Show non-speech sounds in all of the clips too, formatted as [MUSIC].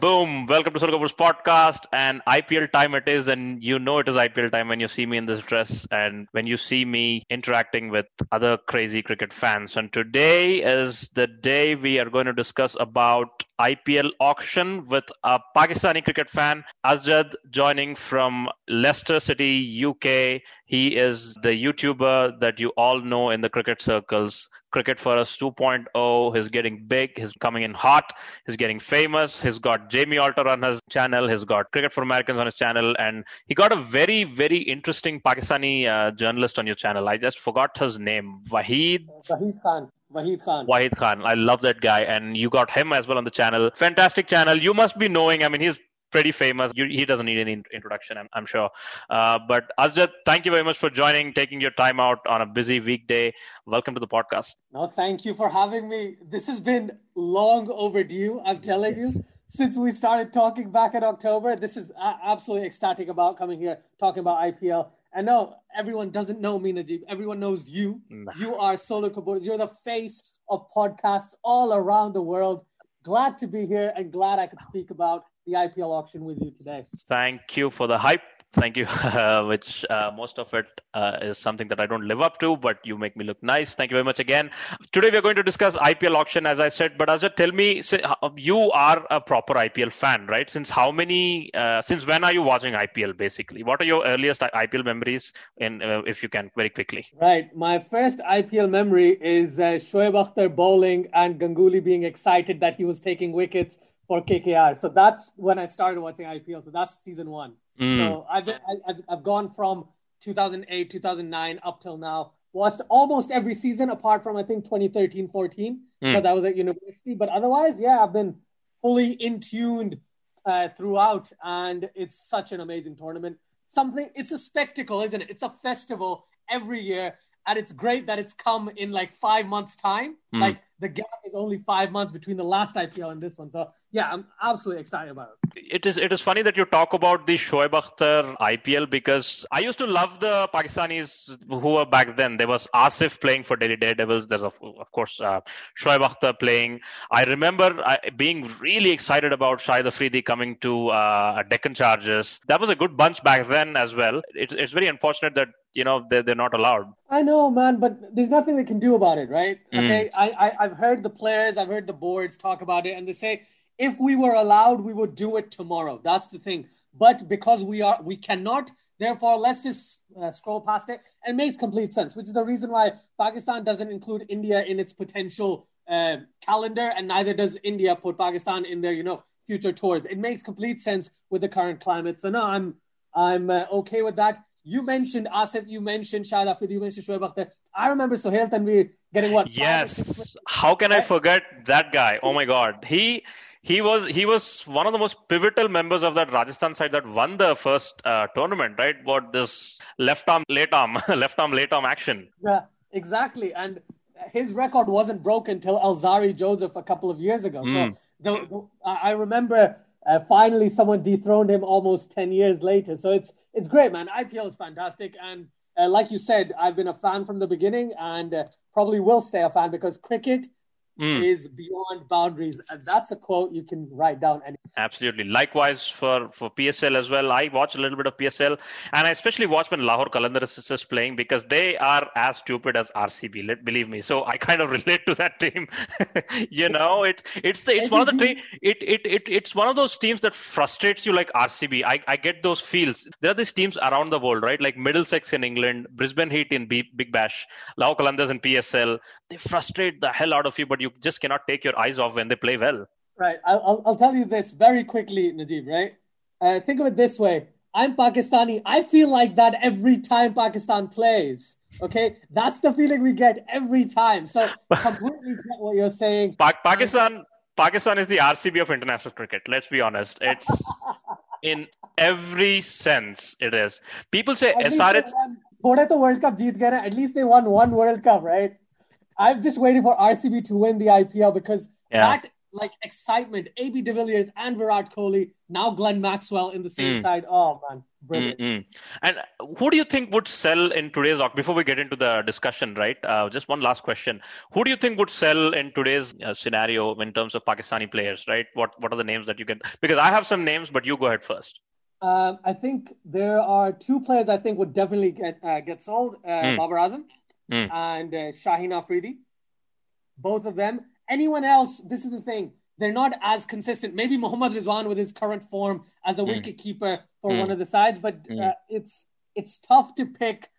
Boom. Welcome to Solokapur's podcast and IPL time it is. And you know it is IPL time when you see me in this dress and when you see me interacting with other crazy cricket fans. And today is the day we are going to discuss about IPL auction with a Pakistani cricket fan, Asjad, joining from Leicester City, UK. He is the YouTuber that you all know in the cricket circles. Cricket for Us 2.0. He's getting big. He's coming in hot. He's getting famous. He's got Jamie Alter on his channel. He's got Cricket for Americans on his channel. And he got a very, very interesting Pakistani uh, journalist on your channel. I just forgot his name. Wahid. Wahid Khan. Wahid Khan. Wahid Khan. I love that guy. And you got him as well on the channel. Fantastic channel. You must be knowing. I mean, he's pretty famous. You, he doesn't need any introduction, I'm, I'm sure. Uh, but Asjad, thank you very much for joining, taking your time out on a busy weekday. Welcome to the podcast. No, thank you for having me. This has been long overdue, I'm telling you. Since we started talking back in October, this is absolutely ecstatic about coming here, talking about IPL. And no, everyone doesn't know me, Najib. Everyone knows you. Nah. You are Solo Kabul. You're the face of podcasts all around the world. Glad to be here and glad I could speak about the IPL auction with you today. Thank you for the hype. Thank you, uh, [LAUGHS] which uh, most of it uh, is something that I don't live up to, but you make me look nice. Thank you very much again. Today we're going to discuss IPL auction, as I said. But Azad, tell me, you are a proper IPL fan, right? Since how many? Uh, since when are you watching IPL? Basically, what are your earliest IPL memories? In uh, if you can, very quickly. Right, my first IPL memory is uh, Shoaib Akhtar bowling and Ganguly being excited that he was taking wickets for KKR. So that's when I started watching IPL. So that's season one. Mm. So I've, been, I, have I've gone from 2008, 2009 up till now. Watched almost every season apart from I think 2013, 14 mm. because I was at university. But otherwise, yeah, I've been fully in tuned uh, throughout, and it's such an amazing tournament. Something, it's a spectacle, isn't it? It's a festival every year, and it's great that it's come in like five months' time. Mm. Like the gap is only five months between the last IPL and this one. So yeah, I'm absolutely excited about it. It is it is funny that you talk about the Shoaib Akhtar IPL because I used to love the Pakistanis who were back then. There was Asif playing for Delhi Daredevils. There's of, of course uh, Shoaib Akhtar playing. I remember uh, being really excited about Shahid Afridi coming to uh, Deccan Chargers. That was a good bunch back then as well. It's it's very unfortunate that you know they're, they're not allowed i know man but there's nothing they can do about it right mm. okay I, I i've heard the players i've heard the boards talk about it and they say if we were allowed, we would do it tomorrow. That's the thing. But because we are, we cannot. Therefore, let's just uh, scroll past it. It makes complete sense, which is the reason why Pakistan doesn't include India in its potential uh, calendar, and neither does India put Pakistan in their, you know, future tours. It makes complete sense with the current climate. So no, I'm I'm uh, okay with that. You mentioned Asif, you mentioned Shahid Afridi, you mentioned Shoaib Akhtar. I remember Sohail Tanvir getting what? Yes. How can I forget that guy? Oh my God. He he was he was one of the most pivotal members of that Rajasthan side that won the first uh, tournament, right? What this left arm, late arm, [LAUGHS] left arm, late arm action. Yeah, exactly. And his record wasn't broken until Alzarri Joseph a couple of years ago. Mm. So hmm. the, the, I remember uh, finally someone dethroned him almost ten years later. So it's it's great, man. IPL is fantastic, and uh, like you said, I've been a fan from the beginning, and uh, probably will stay a fan because cricket mm. is beyond boundaries. And that's a quote you can write down. And Absolutely. Likewise for, for PSL as well. I watch a little bit of PSL and I especially watch when Lahore Qalandars is playing because they are as stupid as RCB. Let believe me. So I kind of [LAUGHS] relate to that team. [LAUGHS] you know, it it's the, it's one of the te- it, it it it's one of those teams that frustrates you like RCB. I, I get those feels. There are these teams around the world, right? Like Middlesex in England, Brisbane Heat in B, Big Bash, Lahore Qalandars in PSL. They frustrate the hell out of you, but you just cannot take your eyes off when they play well. Right. I'll, I'll tell you this very quickly, Najib, right? Uh, think of it this way I'm Pakistani. I feel like that every time Pakistan plays. Okay, that's the feeling we get every time. So [LAUGHS] completely get what you're saying. Pa- Pakistan, Pakistan is the RCB of international cricket. Let's be honest. It's [LAUGHS] in every sense. It is. People say SRH. थोड़े तो World Cup जीत गए At least they won one World Cup, right? I'm just waiting for RCB to win the IPL because yeah. that like excitement. AB de Villiers and Virat Kohli. Now Glenn Maxwell in the same mm. side. Oh man, brilliant. Mm-hmm. And who do you think would sell in today's before we get into the discussion, right? Uh, just one last question. Who do you think would sell in today's uh, scenario in terms of Pakistani players, right? What what are the names that you can? Because I have some names, but you go ahead first. Um, I think there are two players I think would definitely get uh, get sold: uh, mm. Babar Azam mm. and uh, Shaheen Afridi. Both of them. Anyone else? This is the thing. They're not as consistent. Maybe Mohammad Rizwan with his current form as a mm. wicket keeper for mm. one of the sides, but mm. uh, it's it's tough to pick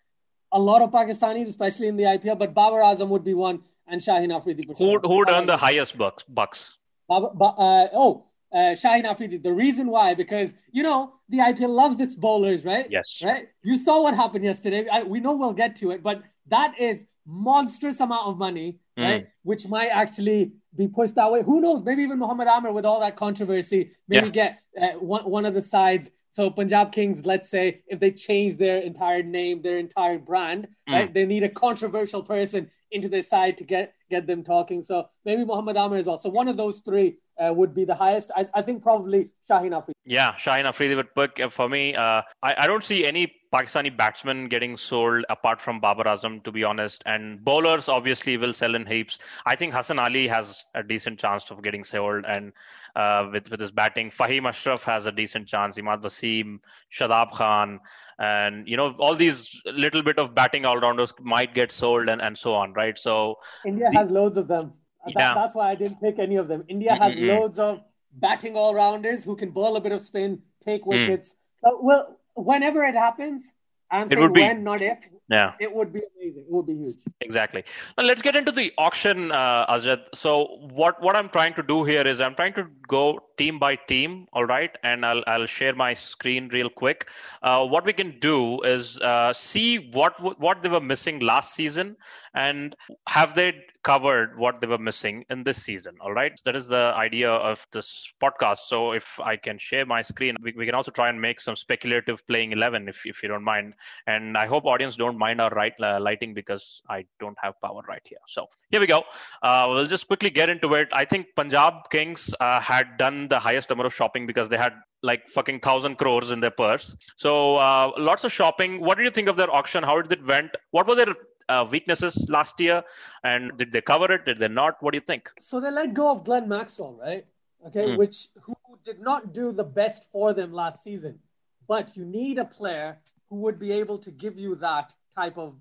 a lot of Pakistanis, especially in the IPL. But Babar Azam would be one, and Shaheen Afridi for who, sure. Who would earn the highest bucks? Bucks. Babar, uh, oh, uh, Shaheen Afridi. The reason why, because you know the IPL loves its bowlers, right? Yes. Right. You saw what happened yesterday. I, we know we'll get to it, but that is monstrous amount of money, mm. right? Which might actually be pushed that way. Who knows? Maybe even Mohammad Amir with all that controversy, maybe yeah. get uh, one one of the sides. So Punjab Kings, let's say, if they change their entire name, their entire brand, mm. right? They need a controversial person into their side to get get them talking. So maybe Mohammad Amir as well. So one of those three uh, would be the highest. I, I think probably Shaheen Afridi. Yeah, Shaheen Afridi would pick uh, for me. Uh, I, I don't see any Pakistani batsmen getting sold apart from Babar Azam, to be honest. And bowlers obviously will sell in heaps. I think Hassan Ali has a decent chance of getting sold, and uh, with with his batting, Fahim Ashraf has a decent chance. Imad Wasim, Shadab Khan, and you know all these little bit of batting all rounders might get sold, and and so on, right? So India the, has loads of them. That, yeah. That's why I didn't pick any of them. India has mm-hmm. loads of batting all rounders who can bowl a bit of spin, take mm. wickets. Mm. So, well, whenever it happens, I'm saying when, not if. Yeah, it would be amazing. It would be huge. Exactly. Now let's get into the auction, uh, Azad. So what what I'm trying to do here is I'm trying to go team by team. All right, and I'll I'll share my screen real quick. Uh, what we can do is uh, see what what they were missing last season and have they covered what they were missing in this season all right? That is the idea of this podcast. So if i can share my screen we, we can also try and make some speculative playing 11 if, if you don't mind. And i hope audience don't mind our right uh, lighting because i don't have power right here. So here we go. Uh, we'll just quickly get into it. I think punjab kings uh, had done the highest number of shopping because they had like fucking thousand crores in their purse. So uh, lots of shopping. What did you think of their auction? How did it went? What were their uh, weaknesses last year, and did they cover it? Did they not? What do you think? So they let go of Glenn Maxwell, right? Okay, mm. which who did not do the best for them last season, but you need a player who would be able to give you that type of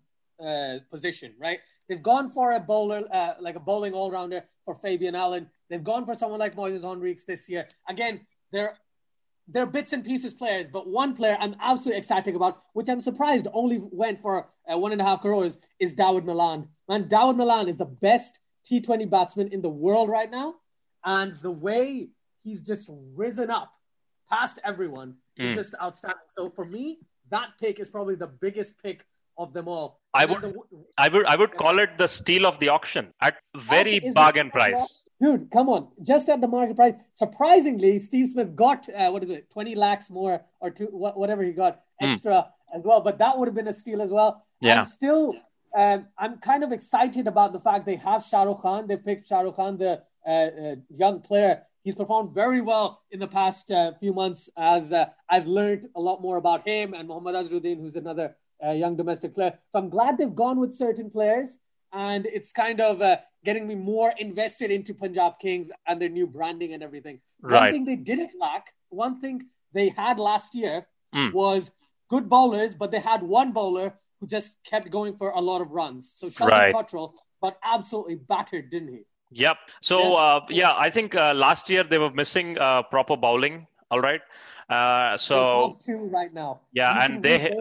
uh, position, right? They've gone for a bowler, uh, like a bowling all rounder for Fabian Allen. They've gone for someone like Moises Henriques this year. Again, they're they're bits and pieces players, but one player I'm absolutely ecstatic about, which I'm surprised only went for uh, one and a half crores, is Dawid Malan. Man, Dawid Malan is the best T20 batsman in the world right now. And the way he's just risen up past everyone mm. is just outstanding. So for me, that pick is probably the biggest pick of them all. I would, the, I would, I would call it the steal of the auction at very bargain price. Dude, come on! Just at the market price. Surprisingly, Steve Smith got uh, what is it, twenty lakhs more or two, whatever he got hmm. extra mm. as well. But that would have been a steal as well. Yeah. And still, um, I'm kind of excited about the fact they have Shah Rukh Khan. They've picked Shah Rukh Khan, the uh, uh, young player. He's performed very well in the past uh, few months as uh, I've learned a lot more about him and Mohammad Azharuddin, who's another uh, young domestic player. So I'm glad they've gone with certain players, and it's kind of uh, getting me more invested into Punjab Kings and their new branding and everything. Right. One thing they didn't lack, one thing they had last year mm. was good bowlers, but they had one bowler who just kept going for a lot of runs. So Sheldon right. Cottrell, but absolutely battered, didn't he? Yep. So yeah, uh, yeah I think uh, last year they were missing uh, proper bowling. All right. Uh, so two right now. Yeah, you and they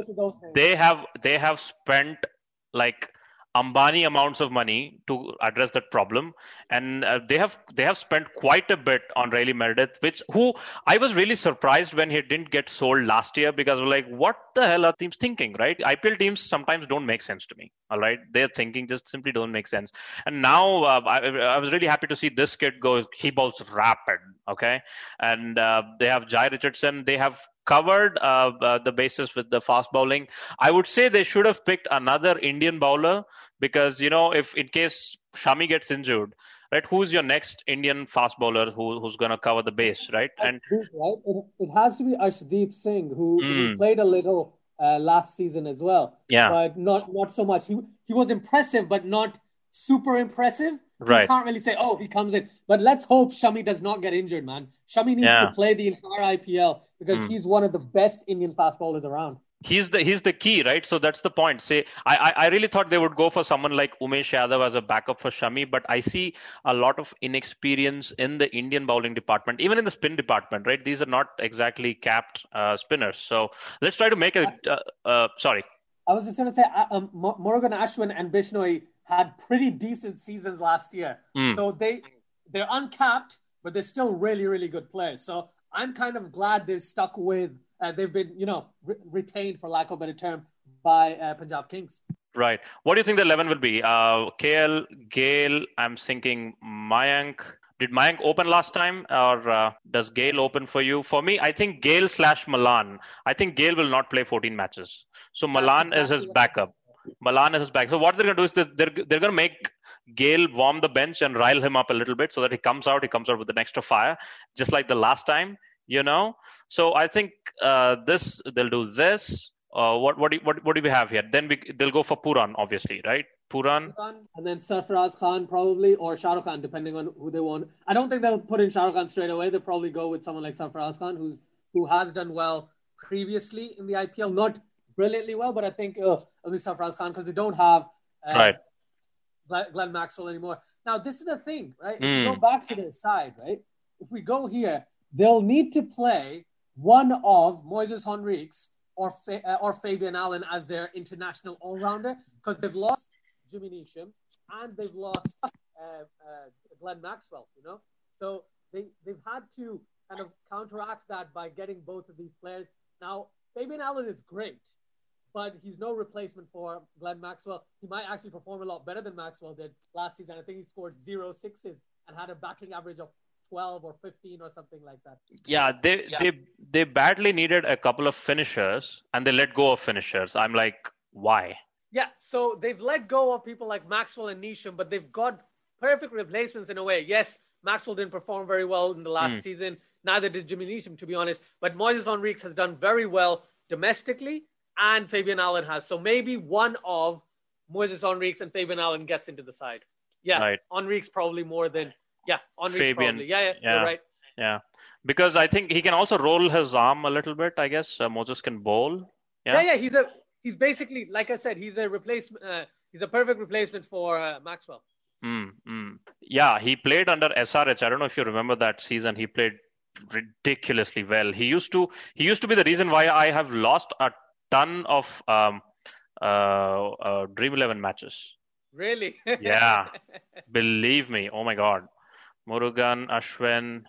they have they have spent like Ambani amounts of money to address that problem, and uh, they have they have spent quite a bit on Riley Meredith, which who I was really surprised when he didn't get sold last year because like what the hell are teams thinking, right? IPL teams sometimes don't make sense to me. All right, their thinking just simply don't make sense. And now uh, I, I, was really happy to see this kid go. He bowls rapid, okay, and uh, they have Jhye Richardson. They have covered uh, uh, the basis with the fast bowling. I would say they should have picked another Indian bowler because you know if in case Shami gets injured, right? Who's your next Indian fast bowler who, who's going to cover the base, right? And right, it, it has to be Arshdeep Singh who, mm. who played a little uh, last season as well. Yeah, but not not so much. He he was impressive, but not super impressive. right. You can't really say, oh, he comes in. But let's hope Shami does not get injured, man. Shami needs yeah. to play the entire IPL because mm. he's one of the best Indian fast bowlers around he's the he's the key, right? So that's the point. Say, I I really thought they would go for someone like Umesh Yadav as a backup for Shami, but I see a lot of inexperience in the Indian bowling department, even in the spin department, right? These are not exactly capped uh, spinners. So let's try to make a. Uh, uh, sorry. I was just going to say, uh, um, Murugan Ashwin and Bishnoi had pretty decent seasons last year. Mm. So they they're uncapped, but they're still really really good players. So I'm kind of glad they've stuck with uh, they've been, you know, re- retained, for lack of a better term, by uh, Punjab Kings. Right. What do you think the 11 will be? Uh, KL, Gayle, I'm thinking Mayank. Did Mayank open last time or uh, does Gayle open for you? For me, I think Gayle slash Malan. I think Gayle will not play 14 matches. So Malan exactly is his backup. Malan is his back. So what they're going to do is this, they're, they're going to make Gayle warm the bench and rile him up a little bit so that he comes out, he comes out with an extra fire, just like the last time you know? So i think uh, this they'll do this uh, what what do, what what do we have here? Then we, they'll go for Pooran obviously right? Pooran? And then Sarfaraz Khan probably or Shah Rukh Khan depending on who they want. I don't think they'll put in Shah Rukh Khan straight away. They'll probably go with someone like Sarfaraz Khan who's who has done well previously in the IPL not brilliantly well but I think uh, it'll be Sarfaraz Khan because they don't have uh, right. Glenn Maxwell anymore. Now this is the thing right? Mm. go back to the side right? If we go here they'll need to play one of Moises Henriques or, Fa- uh, or Fabian Allen as their international all rounder because they've lost Jimmy Neesham and they've lost uh, uh, Glenn Maxwell, you know? So they, they've had to kind of counteract that by getting both of these players. Now, Fabian Allen is great, but he's no replacement for Glenn Maxwell. He might actually perform a lot better than Maxwell did last season. I think he scored zero sixes and had a batting average of 12 or 15 or something like that. Yeah, they yeah. they they badly needed a couple of finishers and they let go of finishers. I'm like, why? Yeah, so they've let go of people like Maxwell and Neesham, but they've got perfect replacements in a way. Yes, Maxwell didn't perform very well in the last mm. season. Neither did Jimmy Neesham, to be honest. But Moises Henriques has done very well domestically, and Fabian Allen has. So maybe one of Moises Henriques and Fabian Allen gets into the side. Yeah, right. Henriques probably more than yeah, on Fabian. Probably. Yeah, yeah, yeah, you're right. Yeah, because I think he can also roll his arm a little bit. I guess uh, Moses can bowl. Yeah? yeah, yeah. He's a he's basically like I said, he's a replacement. Uh, he's a perfect replacement for uh, Maxwell. Mm, mm. Yeah, he played under SRH. I don't know if you remember that season. He played ridiculously well. He used to he used to be the reason why I have lost a ton of um, uh, uh, Dream Eleven matches. Really? [LAUGHS] yeah, believe me. Oh my God. Murugan, Ashwin,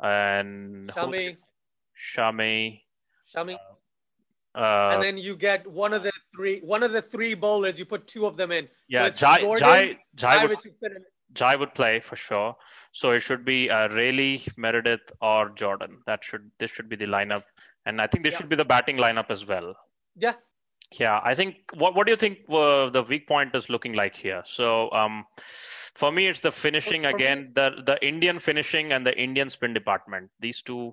and Shami. Shami. Shami. Uh, and then you get one of the three, one of the three bowlers. You put two of them in. Yeah, so Jai, Jordan, Jai, Jai, would, Jai would play for sure. So it should be uh, Riley, Meredith, or Jordan. That should this should be the lineup, and I think this yeah. should be the batting lineup as well. Yeah. Yeah, I think. What What do you think uh, the weak point is looking like here? So, um, for me, it's the finishing again, the the Indian finishing and the Indian spin department. These two,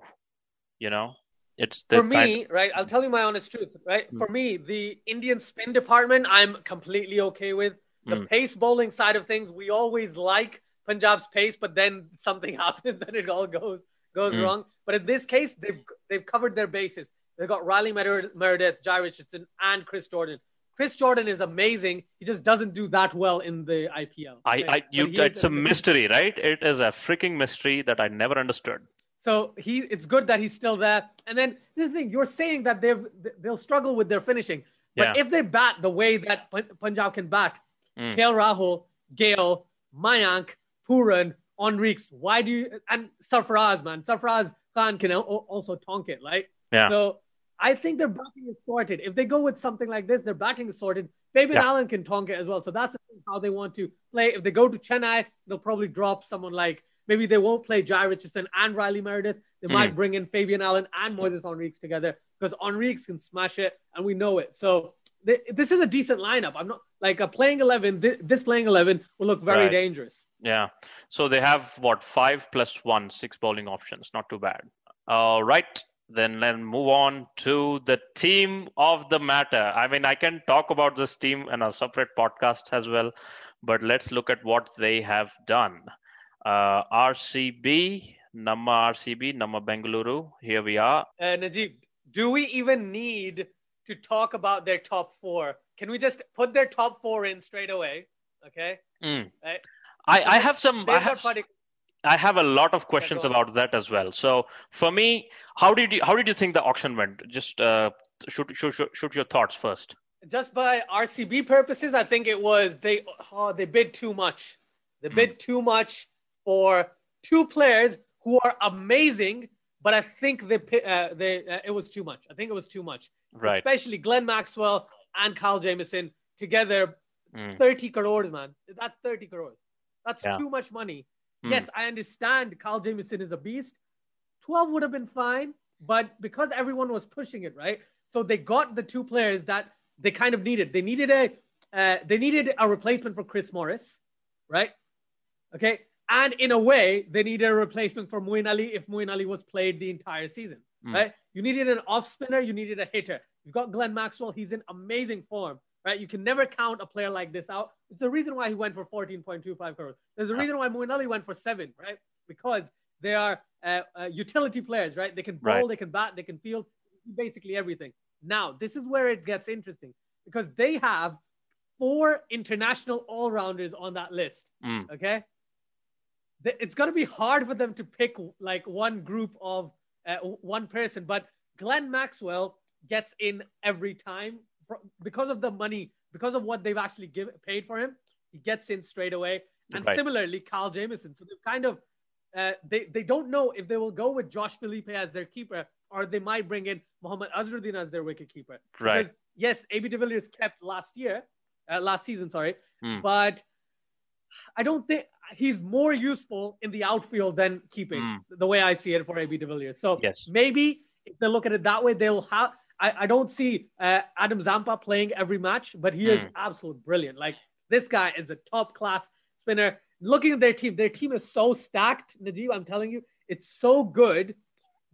you know, it's for me, kind... right? I'll tell you my honest truth, right? Mm. For me, the Indian spin department, I'm completely okay with. The mm. pace bowling side of things, we always like Punjab's pace, but then something [LAUGHS] happens and it all goes goes mm. wrong. But in this case, they've they've covered their bases. They've got Riley Meredith, Jhye Richardson, and Chris Jordan. Chris Jordan is amazing. He just doesn't do that well in the IPL. I, I you, it's a mystery, right? It is a freaking mystery that I never understood. So he, it's good that he's still there. And then this thing, you're saying that they they'll struggle with their finishing, but yeah. if they bat the way that Punjab can bat, mm. KL Rahul, Gayle, Mayank, Pooran, Henriques, why do you and Sarfaraz, man, Sarfaraz Khan can also tonk it, right? Yeah. So I think their batting is sorted. If they go with something like this, their batting is sorted. Fabian yeah. Allen can tonk it as well. So that's how they want to play. If they go to Chennai, they'll probably drop someone like maybe they won't play Jhye Richardson and Riley Meredith. They mm. might bring in Fabian Allen and Moises Henriques together because Henriques can smash it, and we know it. So they, this is a decent lineup. I'm not like a playing eleven. This, this playing eleven will look very right. dangerous. Yeah. So they have what five plus one, six bowling options. Not too bad. All right. Then let's move on to the team of the matter. I mean, I can talk about this team in a separate podcast as well, but let's look at what they have done. Uh, RCB, Namma RCB, Namma Bengaluru. Here we are. Uh, Najib, do we even need to talk about their top four? Can we just put their top four in straight away? Okay. Mm. Right? I, I have some. I have, I have a lot of questions yeah, about that as well. So for me, how did you how did you think the auction went? Just uh, shoot, shoot, shoot, shoot your thoughts first. Just by RCB purposes, I think it was they oh, they bid too much. They bid mm. too much for two players who are amazing, but I think they uh, they uh, it was too much. I think it was too much. Right. Especially Glenn Maxwell and Kyle Jamieson together, mm. thirty crores, man. That's thirty crores. That's yeah. too much money. Mm. Yes, I understand Kyle Jamieson is a beast. 12 would have been fine, but because everyone was pushing it, right? So they got the two players that they kind of needed. They needed a uh, they needed a replacement for Chris Morris, right? Okay, and in a way, they needed a replacement for Moeen Ali if Moeen Ali was played the entire season, mm. right? You needed an off spinner, you needed a hitter. You've got Glenn Maxwell; he's in amazing form right? You can never count a player like this out. It's the reason why he went for 14.25 crores. There's a reason why Moeen Ali went for seven, right? Because they are uh, uh, utility players, right? They can bowl, right. they can bat, they can field, basically everything. Now, this is where it gets interesting because they have four international all rounders on that list. Mm. Okay. It's going to be hard for them to pick like one group of uh, one person, but Glenn Maxwell gets in every time because of the money, because of what they've actually give, paid for him, he gets in straight away. And right. similarly, Kyle Jamieson. So they've kind of uh, they they don't know if they will go with Josh Philippe as their keeper or they might bring in Mohammad Azharuddin as their wicket keeper. Right. Because yes, AB de Villiers kept last year, uh, last season, sorry, hmm. but I don't think he's more useful in the outfield than keeping. Hmm. The way I see it for AB de Villiers. So yes. maybe if they look at it that way, they'll have I, I don't see uh, Adam Zampa playing every match, but he is mm. absolutely brilliant. Like this guy is a top class spinner. Looking at their team, their team is so stacked, Najib. I'm telling you, it's so good,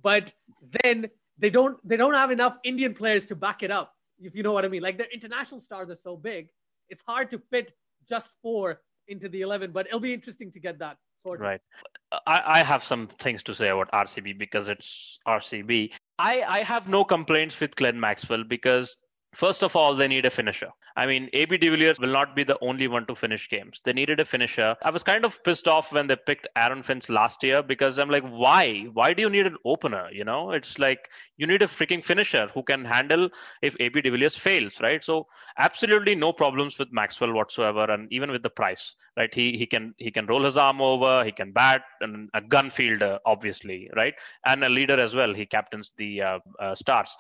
but then they don't they don't have enough Indian players to back it up. If you know what I mean, like their international stars are so big, it's hard to fit just four into the eleven. But it'll be interesting to get that sorted. Right. I, I have some things to say about RCB because it's RCB. I, I have no complaints with Glenn Maxwell because First of all, they need a finisher. I mean, AB de Villiers will not be the only one to finish games. They needed a finisher. I was kind of pissed off when they picked Aaron Finch last year because I'm like, why? Why do you need an opener? You know, it's like you need a freaking finisher who can handle if AB de Villiers fails, right? So absolutely no problems with Maxwell whatsoever, and even with the price, right? He he can he can roll his arm over, he can bat, and a gun fielder, obviously, right? And a leader as well. He captains the uh, uh, Stars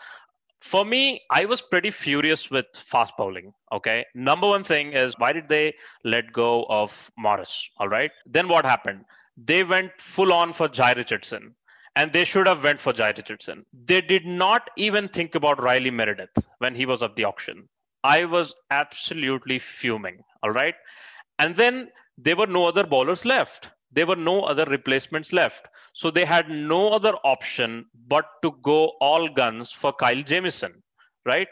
for me, I was pretty furious with fast bowling. Okay. Number one thing is why did they let go of Morris? All right. Then what happened? They went full on for Jhye Richardson and they should have went for Jhye Richardson. They did not even think about Riley Meredith when he was at the auction. I was absolutely fuming. All right. And then there were no other bowlers left there were no other replacements left. So they had no other option but to go all guns for Kyle Jamieson, right?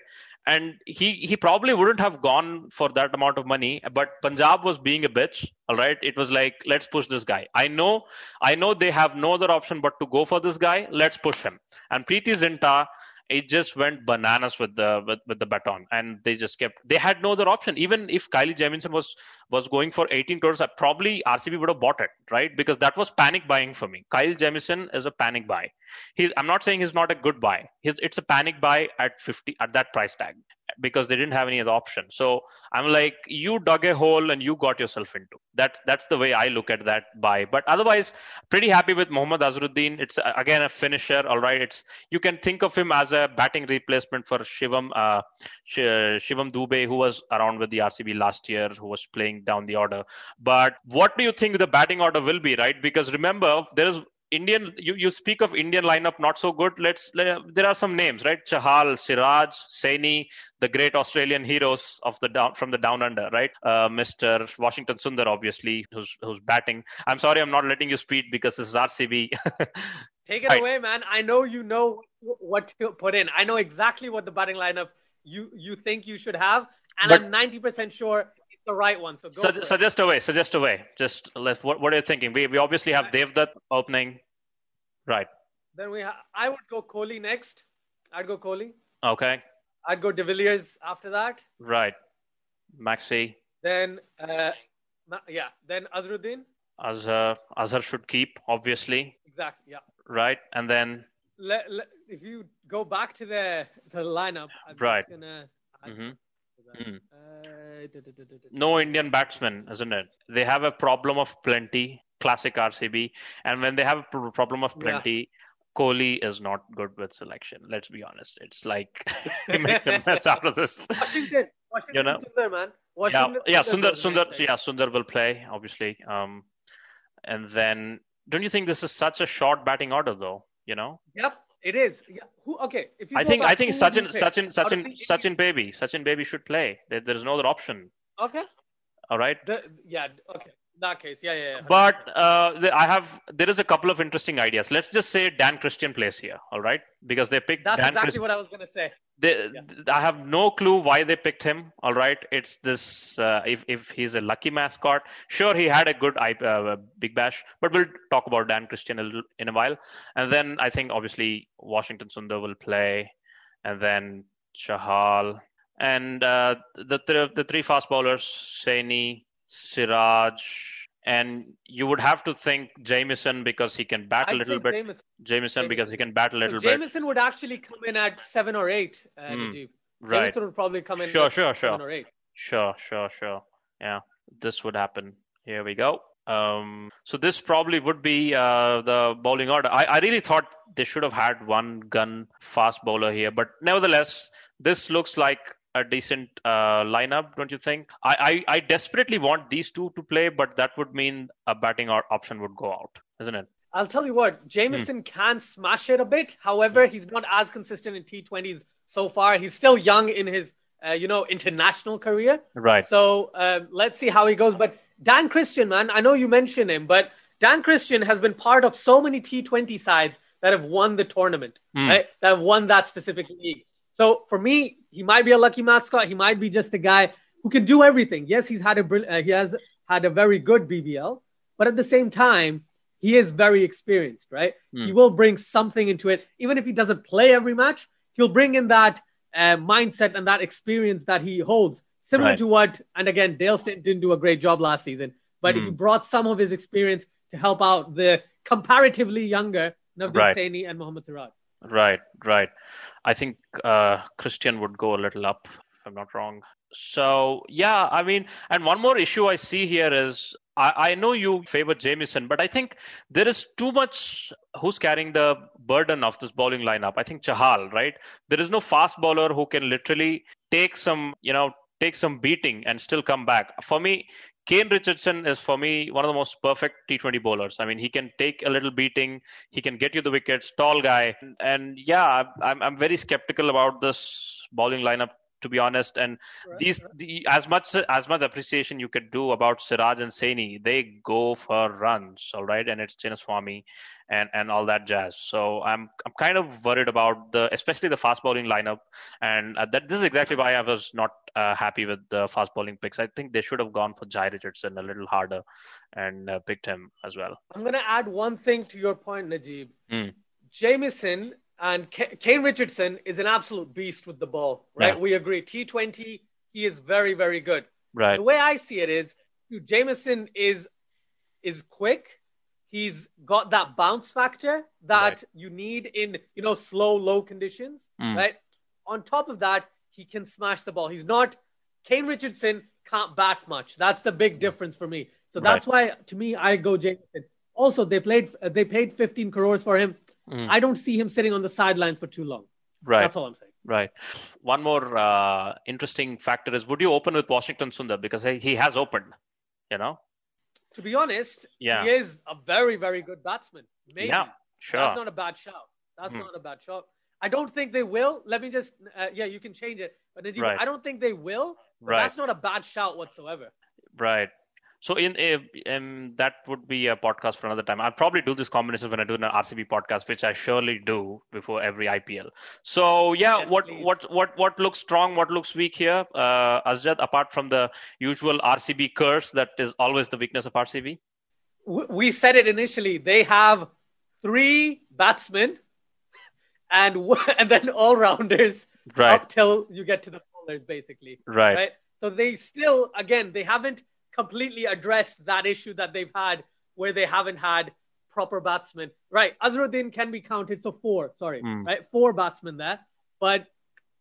And he, he probably wouldn't have gone for that amount of money, but Punjab was being a bitch. All right. It was like, let's push this guy. I know, I know they have no other option but to go for this guy. Let's push him. And Preity Zinta it just went bananas with the with, with the baton. And they just kept they had no other option. Even if Kylie Jamieson was was going for 18 crores probably RCB would have bought it right? Because that was panic buying for me. Kyle Jamieson is a panic buy. He's I'm not saying he's not a good buy. He's, it's a panic buy at 50 at that price tag because they didn't have any other option. So I'm like, you dug a hole and you got yourself into. That's that's the way I look at that buy. But otherwise, pretty happy with Mohammad Azharuddin. It's uh, again a finisher. All right, it's you can think of him as a batting replacement for Shivam uh, Shivam Dube, who was around with the RCB last year, who was playing down the order. But what do you think the batting order will be? Right, because remember there is Indian, you, you speak of Indian lineup not so good. Let's there are some names, right? Chahal, Siraj, Saini, the great Australian heroes of the down from the down under, right? Uh, Mr. Washington Sundar, obviously, who's who's batting. I'm sorry, I'm not letting you speak because this is RCB. [LAUGHS] Take it right. away, man. I know you know what to put in. I know exactly what the batting lineup you you think you should have, and but, I'm 90% sure the right one. So go. suggest a way. Suggest a way. Just let what what are you thinking? We we obviously have Devdutt opening, right? Then we ha- I would go Kohli next. I'd go Kohli. Okay. I'd go De Villiers after that. Right. Maxi. Then uh, yeah. Then Azharuddin. Azhar Azhar should keep obviously. Exactly. Yeah. Right, and then. If you go back to the the lineup, I'm right. Gonna, mm-hmm. Mm. No Indian batsmen, isn't it? They have a problem of plenty, classic RCB, and when they have a problem of plenty, yeah. Kohli is not good with selection. Let's be honest. It's like [LAUGHS] he makes a match out of this. Washington, Washington, you know? Sundar, man. Washington, yeah, yeah, Sundar, Sundar, Sundar yeah, Sundar will play obviously. Um, and then don't you think this is such a short batting order though? You know. Yep. It is. Yeah. Who? Okay. If you I think I think Sachin Sachin Sachin Sachin Baby Sachin Baby should play. There, there is no other option. Okay. All right. The, yeah. Okay. In that case, yeah, yeah. yeah. But uh, the, I have there is a couple of interesting ideas. Let's just say Dan Christian plays here. All right, because they picked. That's Dan exactly Chris- what I was gonna say. They, yeah. I have no clue why they picked him. All right, it's this. Uh, if if he's a lucky mascot, sure he had a good uh, big bash, but we'll talk about Dan Christian a little, in a while. And then I think obviously Washington Sundar will play, and then Chahal, and uh, the th- the three fast bowlers, Saini, Siraj, and you would have to think Jamieson because he can bat I'd a little bit. Jamieson. Jamieson, because he can bat a little so bit. Jamieson would actually come in at seven or eight. Uh, mm, right. Jamieson would probably come in. Sure, sure, sure. Seven or eight. Sure, sure, sure. Yeah, this would happen. Here we go. Um, so this probably would be uh, the bowling order. I, I really thought they should have had one gun fast bowler here, but nevertheless, this looks like a decent uh, lineup, don't you think? I, I, I, desperately want these two to play, but that would mean a batting option would go out, isn't it? I'll tell you what, Jamieson hmm. can smash it a bit. However, he's not as consistent in T20s so far. He's still young in his, uh, you know, international career. Right. So uh, let's see how he goes. But Dan Christian, man, I know you mentioned him, but Dan Christian has been part of so many T20 sides that have won the tournament, hmm. right? That have won that specific league. So for me, he might be a lucky mascot. He might be just a guy who can do everything. Yes, he's had a uh, he has had a very good BBL, but at the same time, he is very experienced, right? Mm. He will bring something into it, even if he doesn't play every match. He'll bring in that uh, mindset and that experience that he holds, similar right. to what. And again, Dale didn't do a great job last season, but mm. he brought some of his experience to help out the comparatively younger Navdeep right. Saini and Mohammad Siraj. Right, right. I think uh, Christian would go a little up, if I'm not wrong. So yeah, I mean, and one more issue I see here is I, I know you favor Jamieson, but I think there is too much who's carrying the burden of this bowling lineup. I think Chahal, right? There is no fast bowler who can literally take some, you know, take some beating and still come back. For me, Kane Richardson is for me one of the most perfect T20 bowlers. I mean, he can take a little beating, he can get you the wickets, tall guy, and yeah, I'm I'm very skeptical about this bowling lineup to be honest. And right, these, right. The, as much as much appreciation you could do about Siraj and Saini, they go for runs, all right, and it's Chinnaswamy and and all that jazz. So I'm I'm kind of worried about the especially the fast bowling lineup, and uh, that this is exactly why I was not uh, happy with the fast bowling picks. I think they should have gone for Jhye Richardson a little harder and uh, picked him as well. I'm gonna add one thing to your point, Najib. Mm. Jamieson and K- Kane Richardson is an absolute beast with the ball, right? Yeah. We agree. T20, he is very, very good. Right. The way I see it is, Jamieson is is quick He's got that bounce factor that right. you need in, you know, slow, low conditions, mm. right? On top of that, he can smash the ball. He's not, Kane Richardson can't bat much. That's the big difference for me. So that's right. why, to me, I go Jamieson. Also, they played, they paid 15 crores for him. Mm. I don't see him sitting on the sidelines for too long. Right. That's all I'm saying. Right. One more uh, interesting factor is would you open with Washington Sundar because he has opened, you know? To be honest, Yeah. he is a very, very good batsman. Maybe. Yeah, sure. That's not a bad shout. That's Hmm. not a bad shout. I don't think they will. Let me just, uh, yeah, you can change it. But Najib, Right. I don't think they will. Right. That's not a bad shout whatsoever. Right. So in uh, um, that would be a podcast for another time. I'll probably do this combination when I do an RCB podcast, which I surely do before every IPL. So yeah, Yes, what please. what what what looks strong, what looks weak here, uh, Asjad, apart from the usual RCB curse that is always the weakness of RCB. We said it initially. They have three batsmen and [LAUGHS] and then all rounders Right. up till you get to the bowlers, basically. Right. right? So they still, again, they haven't completely addressed that issue that they've had where they haven't had proper batsmen. Right. Azruddin can be counted, so four, sorry, Mm. right? Four batsmen there. But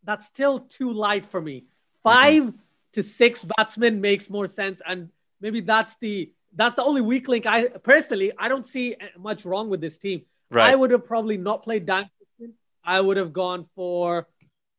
that's still too light for me. 5 to six batsmen makes more sense. And maybe that's the that's the only weak link. I personally I don't see much wrong with this team. Right. I would have probably not played Dan I would have gone for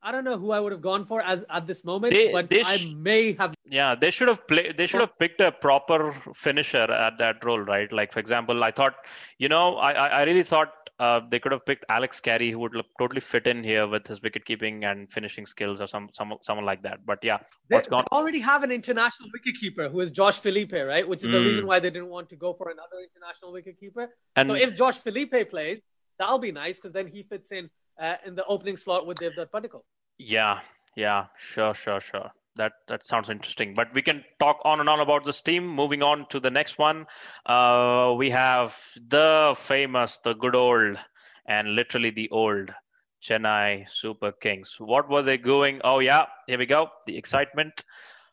I don't know who I would have gone for as at this moment, They- but they I may have Yeah, they should have played. They should have picked a proper finisher at that role, right? Like for example, I thought, you know, I I really thought uh, they could have picked Alex Carey, who would look, totally fit in here with his wicket keeping and finishing skills, or some some someone like that. But yeah, they, what's gone? they already have an international wicketkeeper who is Josh Philippe, right? Which is the Mm. reason why they didn't want to go for another international wicketkeeper. And So if Josh Philippe plays, that'll be nice because then he fits in uh, in the opening slot with Devdutt Padikkal. Yeah, yeah, sure, sure, sure. That that sounds interesting. But we can talk on and on about this team. Moving on to the next one, uh, we have the famous, the good old, and literally the old Chennai Super Kings. What were they going? Oh yeah, here we go. The excitement.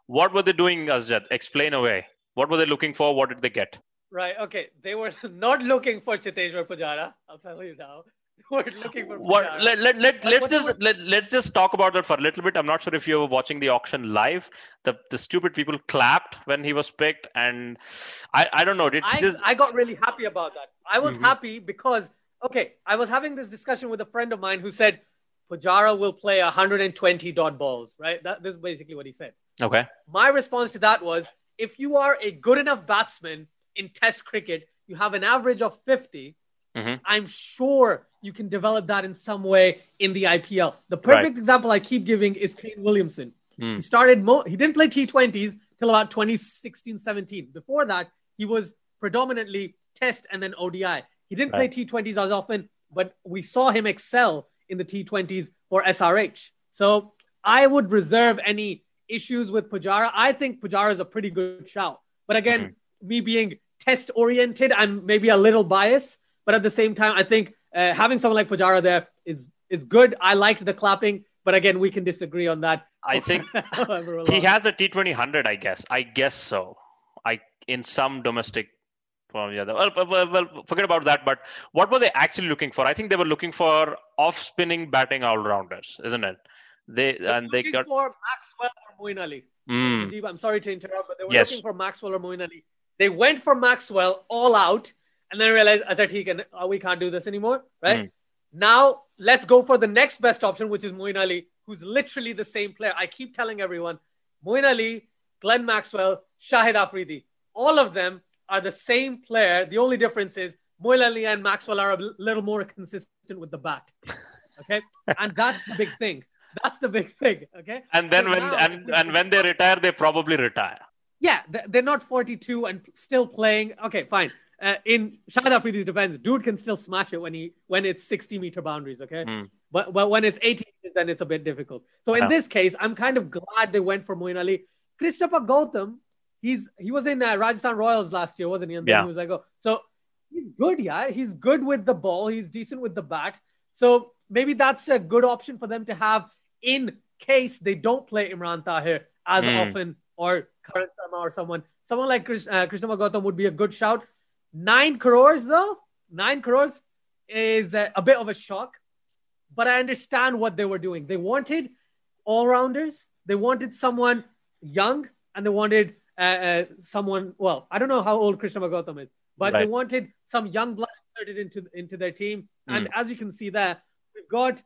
What were they doing, Asjad? Explain away. What were they looking for? What did they get? Right. Okay. They were [LAUGHS] not looking for Cheteshwar Pujara. I'll tell you now. They [LAUGHS] were looking for What, let, let, let, let's what just were- let, let's just talk about that for a little bit. I'm not sure if you were watching the auction live. The the stupid people clapped when he was picked, and I I don't know. It's I, just I got really happy about that. I was Mhm. happy because, okay, I was having this discussion with a friend of mine who said Pujara will play 120 dot balls, right? That, this is basically what he said. okay. My response to that was if you are a good enough batsman in Test cricket, you have an average of 50. Mhm. I'm sure you can develop that in some way in the IPL. The perfect Right. example I keep giving is Kane Williamson. Hmm. He started, mo- he didn't play T20s till about 2016 17. Before that, he was predominantly Test and then ODI. He didn't Right. play T20s as often, but we saw him excel in the T20s for SRH. So I would reserve any issues with Pujara. I think Pujara is a pretty good shout. But again, Mm-hmm. me being test oriented, I'm maybe a little biased. But at the same time, I think uh, having someone like Pujara there is is good. I liked the clapping, but again, we can disagree on that. I [LAUGHS] think He has a T20 hundred, I guess. I guess so. I in some domestic form, yeah. Well, well, well, well, forget about that. But what were they actually looking for? I think they were looking for off-spinning batting all-rounders, isn't it? They They were and they got. for Maxwell or Moeen Ali. Mm, I'm sorry to interrupt, but they were Yes. looking for Maxwell or Moeen Ali. They went for Maxwell all out, and then realized, "Acha, theek hai, uh, we can't do this anymore, right? Mm. Now let's go for the next best option, which is Moeen Ali, who's literally the same player. I keep telling everyone, Moeen Ali, Glenn Maxwell, Shahid Afridi, all of them are the same player. The only difference is Moeen Ali and Maxwell are a little more consistent with the bat. Okay, [LAUGHS] and that's the big thing. That's the big thing. Okay, and then So when now- and and when they retire, they probably retire. yeah, they're not 42 and still playing. Okay, fine. Uh, in Shahid Afridi's defense, dude can still smash it when he when it's 60 meter boundaries. Okay, Hmm. but but when it's 80 then it's a bit difficult. So in Yeah. this case, I'm kind of glad they went for Moeen Ali. Krishnappa Gautam, he's he was in uh, Rajasthan Royals last year, wasn't he? And Yeah. he was like, oh, so he's good, yeah. He's good with the ball. He's decent with the bat. So maybe that's a good option for them to have in case they don't play Imran Tahir as Hmm. often or Karan Sharma or someone. Someone like Krish, uh, Krishna Gautam would be a good shout. Nine crores though, nine crores is a, a bit of a shock, but I understand what they were doing. They wanted all rounders. They wanted someone young, and they wanted uh, uh, someone. Well, I don't know how old Krishna Gautam is, but they wanted some young blood inserted into into their team. And Mm. as you can see there, we've got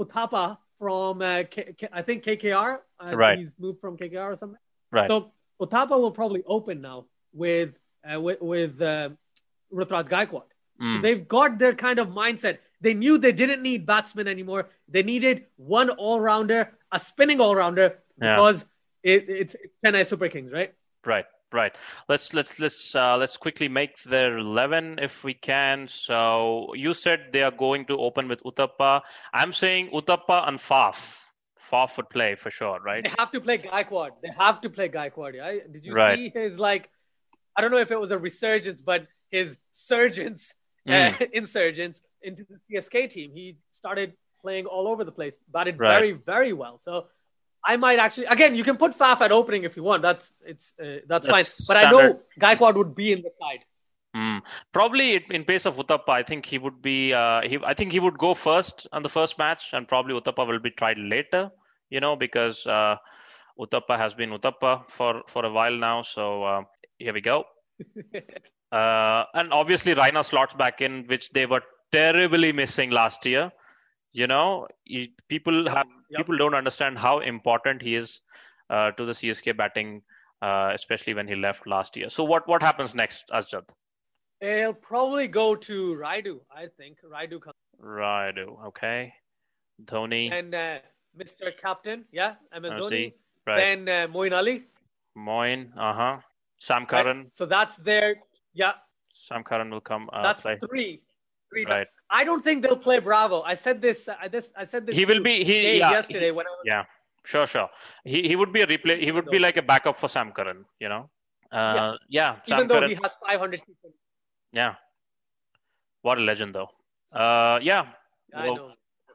Uthappa from uh, K- K- I think KKR. Uh, Right. He's moved from KKR or something. Right. So Uthappa will probably open now with uh, with, with uh, Gaikwad. Mm. They've got their kind of mindset. They knew they didn't need batsmen anymore. They needed one all rounder, a spinning all rounder, Yeah. because it, it's, Chennai Super Kings, right? Right, right. Let's let's let's uh, let's quickly make their eleven if we can. So you said they are going to open with Uthappa. I'm saying Uthappa and Faf. Faf would play for sure, right? They have to play Gaikwad. They have to play Gaikwad. Yeah? Did you Right. see his like? I don't know if it was a resurgence, but his surgence, uh, [LAUGHS] Mm. insurgence into the CSK team. He started playing all over the place, batted Right. very, very well. So I might actually again. You can put Faf at opening if you want. That's it's uh, that's, That's fine. But I know standard. Gaikwad would be in the side. Mm. Probably in place of Uthappa, I think he would be. Uh, he, I think he would go first on the first match, and probably Uthappa will be tried later. You know, because uh, Uthappa has been Uthappa for for a while now. So uh, here we go. [LAUGHS] uh, and obviously Raina slots back in, which they were terribly missing last year. You know, he- people have Yep. people don't understand how important he is uh, to the CSK batting, uh, especially when he left last year. So what what happens next, Asjad? They'll probably go to Rayudu. I think Rayudu comes Rayudu, okay. Dhoni, and uh, Mr. Captain, yeah, MS Dhoni. right. Then uh, Moeen Ali. Moeen, uh huh. Sam right? Curran, So that's their yeah. Sam Curran will come uh, That's play. three. Three. Right. I don't think they'll play Bravo. I said this. I this. I said this. He will be- he- yeah, yesterday when I was. Yeah, sure, sure. He he would be a replay. He would be like a backup for Sam Curran. You know. Uh, yeah. Sam Even though Curran. he has 500 people. Yeah. What a legend, though. Uh, yeah. I Well, know.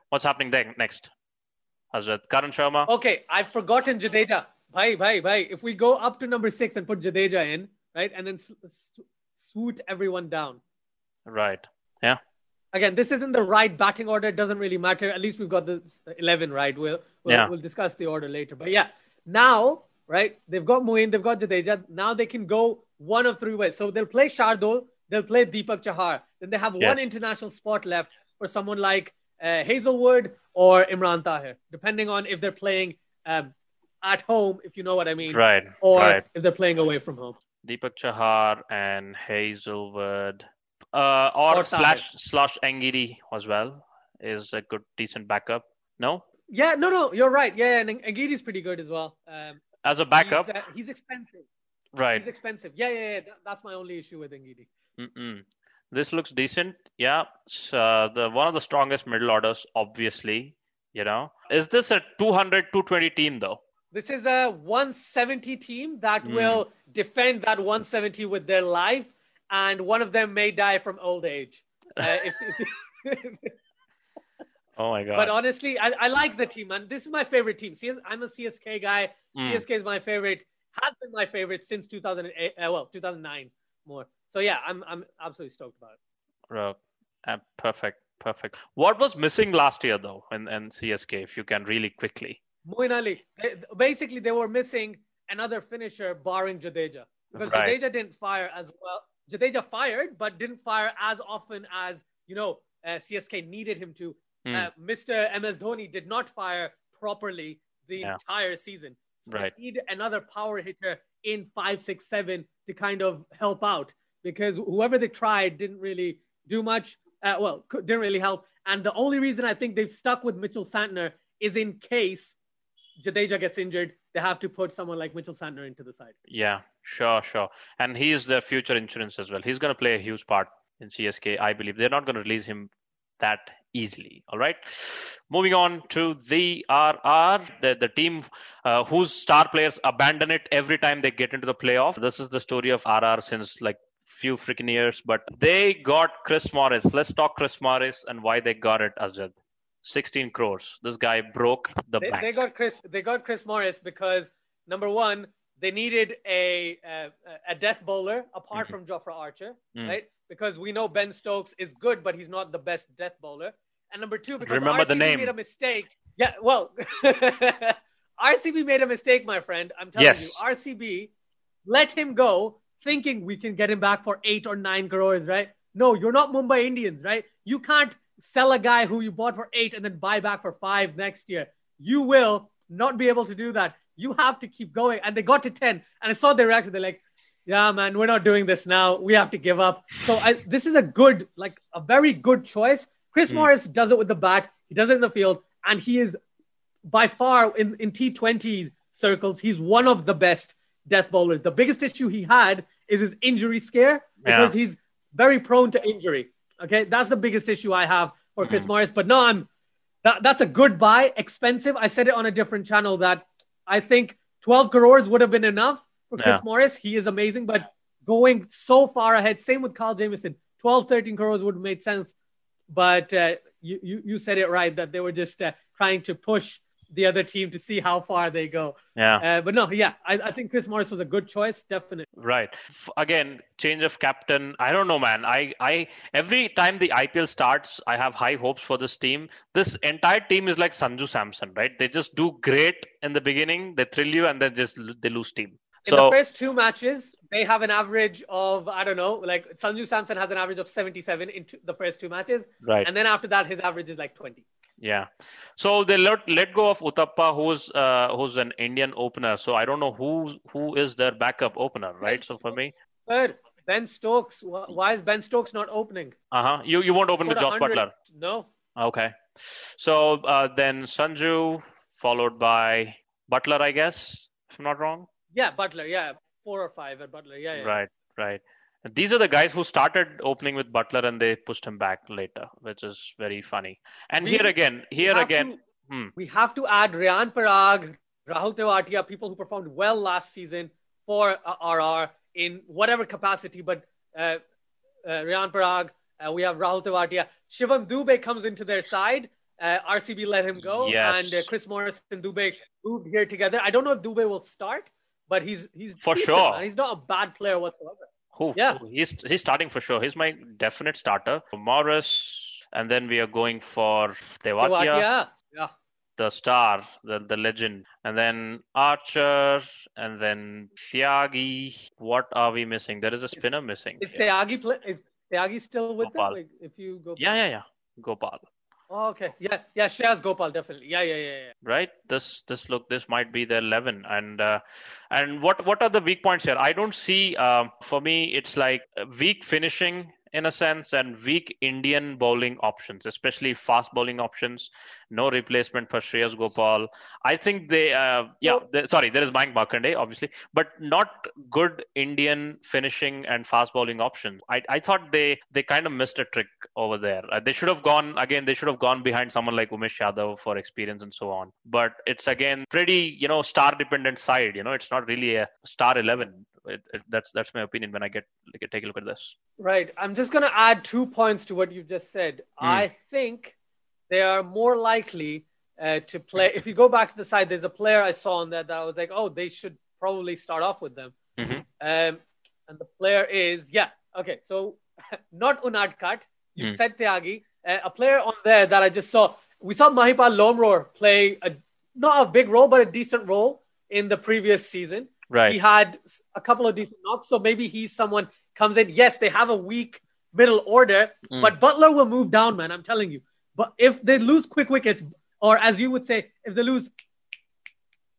What's happening there next? Hazrat Karan Sharma. Okay, I've forgotten Jadeja. Bhai, bhai, bhai. If we go up to number six and put Jadeja in, right, and then swoot everyone down. Right. Yeah. Again, this isn't the right batting order. It doesn't really matter. At least we've got the 11 right. We'll we'll, Yeah. we'll discuss the order later. But yeah, now right, they've got Moeen, they've got Jadeja. Now they can go one of three ways. So they'll play Shardul, they'll play Deepak Chahar. Then they have Yeah. one international spot left for someone like uh, Hazlewood or Imran Tahir, depending on if they're playing um, at home, if you know what I mean, Right. or right. if they're playing away from home. Deepak Chahar and Hazlewood, uh, or, Or slash Tahir. slash Ngidi as well is a good decent backup. No, Yeah, no, no, you're right. Yeah, and Ngidi's pretty good as well. Um, as a backup, he's, uh, he's expensive. right? He's expensive. Yeah, yeah, yeah. That, that's my only issue with Ngidi. Mm-mm. This looks decent. Yeah, it's, uh, the one of the strongest middle orders, obviously. You know, is this a 200 220 team though? This is a 170 team that Hmm. will defend that 170 with their life, and one of them may die from old age. Uh, [LAUGHS] if, if, Oh my god! but honestly, I, I like the team, and This is my favorite team. CS, I'm a CSK guy. Mm. CSK is my favorite. Has been my favorite since 2008. Uh, well, 2009 more. So yeah, I'm I'm absolutely stoked about it. Uh, uh, perfect, perfect. What was missing last year though in, in CSK? If you can really quickly. Moeen Ali. They- Basically, they were missing another finisher, barring Jadeja, because Right. Jadeja didn't fire as well. Jadeja fired, but didn't fire as often as you know uh, CSK needed him to. Hmm. Uh, Mr. MS Dhoni did not fire properly the Yeah. entire season. So Right. they need another power hitter in five, six, seven to kind of help out because whoever they tried didn't really do much. Uh, well, didn't really help. And the only reason I think they've stuck with Mitchell Santner is in case Jadeja gets injured, they have to put someone like Mitchell Santner into the side. Yeah, sure, sure. And he is the future insurance as well. He's going to play a huge part in CSK, I believe. They're not going to release him that easily. All right. Moving on to the RR, the, the team uh, whose star players abandon it every time they get into the playoff. This is the story of RR since like few freaking years, but they got Chris Morris. Let's talk Chris Morris and why they got it, Asjad. 16 crores. This guy broke the They, bank. they got Chris. They got Chris Morris because number one, they needed a a, a death bowler apart from Jofra Archer, Mm. right? Because we know Ben Stokes is good, but he's not the best death bowler. And number two, because Remember RCB the name. made a mistake. Yeah, well, [LAUGHS] RCB made a mistake, my friend. I'm telling Yes. you, RCB let him go, thinking we can get him back for eight or nine crores, right? No, you're not Mumbai Indians, right? You can't sell a guy who you bought for eight and then buy back for five next year. You will not be able to do that. You have to keep going. And they got to 10. And I saw their reaction. They're like, yeah, man, we're not doing this now. We have to give up. So I, this is a good, like a very good choice. Chris mm. Morris does it with the bat. He does it in the field, and he is by far in, in T20 circles, he's one of the best death bowlers. The biggest issue he had is his injury scare because yeah. he's very prone to injury. Okay, that's the biggest issue I have for Chris mm. Morris. But no, I'm that, that's a good buy. Expensive. I said it on a different channel that I think 12 crores would have been enough for Chris yeah. Morris. He is amazing, but going so far ahead, same with Kyle Jamieson, 12, 13 crores would have made sense. But uh, you, you, you said it right that they were just uh, trying to push the other team to see how far they go. Yeah. Uh, but no, yeah, I, I, think Chris Morris was a good choice, definitely. Right. Again, change of captain. I don't know, man. I, I every time the IPL starts, I have high hopes for this team. This entire team is like Sanju Samson, right? They just do great in the beginning, they thrill you, and then just they lose team. In so, the first two matches, they have an average of I don't know, like Sanju Samson has an average of 77 in the first two matches, right? And then after that, his average is like 20. Yeah. So they let let go of Uthappa, who's uh, who's an Indian opener. So I don't know who who is their backup opener, right? Ben so for me, third Ben Stokes. Why is Ben Stokes not opening? Uh huh. You you won't open with Josh Buttler. No. Okay. So uh, then Sanju, followed by Buttler, I guess, if I'm not wrong. Yeah, Buttler. Yeah, four or five at Buttler. Yeah, yeah. Right, right. These are the guys who started opening with Buttler and they pushed him back later, which is very funny. And we, here again, here again, to, hmm. we have to add Riyan Parag, Rahul Tewatia, people who performed well last season for uh, RR in whatever capacity. But uh, uh, Riyan Parag, uh, we have Rahul Tewatia. Shivam Dube comes into their side. Uh, RCB let him go, yes. and uh, Chris Morris and Dube moved here together. I don't know if Dube will start, but he's he's for decent, sure. Man. He's not a bad player whatsoever. Who? Yeah. He's he's starting for sure. He's my definite starter. Morris, and then we are going for Tewatia. Yeah. The star, the the legend, and then Archer, and then Tyagi. What are we missing? There is a spinner is, missing. Is Tyagi play, is Tyagi still with Gopal. them? Like, if you go. Yeah, yeah, yeah. Gopal. Oh, okay. Yeah, yeah. Shreyas Gopal definitely. Yeah, yeah, yeah, yeah. Right. This this look this might be their eleven. And uh, and what what are the weak points here? I don't see. Uh, for me, it's like weak finishing in a sense and weak Indian bowling options, especially fast bowling options. No replacement for Shreyas Gopal. I think they, uh, yeah, they, sorry, there is Mayank obviously, but not good Indian finishing and fast bowling options. I, I thought they, they kind of missed a trick over there. Uh, they should have gone, again, they should have gone behind someone like Umesh Yadav for experience and so on. But it's again pretty, you know, star dependent side. You know, it's not really a star 11 it, it, that's that's my opinion when I get like, take a look at this. Right. I'm just going to add two points to what you've just said. Mm. I think they are more likely uh, to play. If you go back to the side, there's a player I saw on there that I was like, oh, they should probably start off with them. Mm-hmm. Um, and the player is yeah. Okay, so [LAUGHS] not Unadkat. You mm. said Tyagi. Uh, a player on there that I just saw. We saw Mahipal Lomror play a not a big role, but a decent role in the previous season. Right. He had a couple of decent knocks, so maybe he's someone comes in. Yes, they have a weak middle order, mm. but Buttler will move down, man. I'm telling you. But if they lose quick wickets, or as you would say, if they lose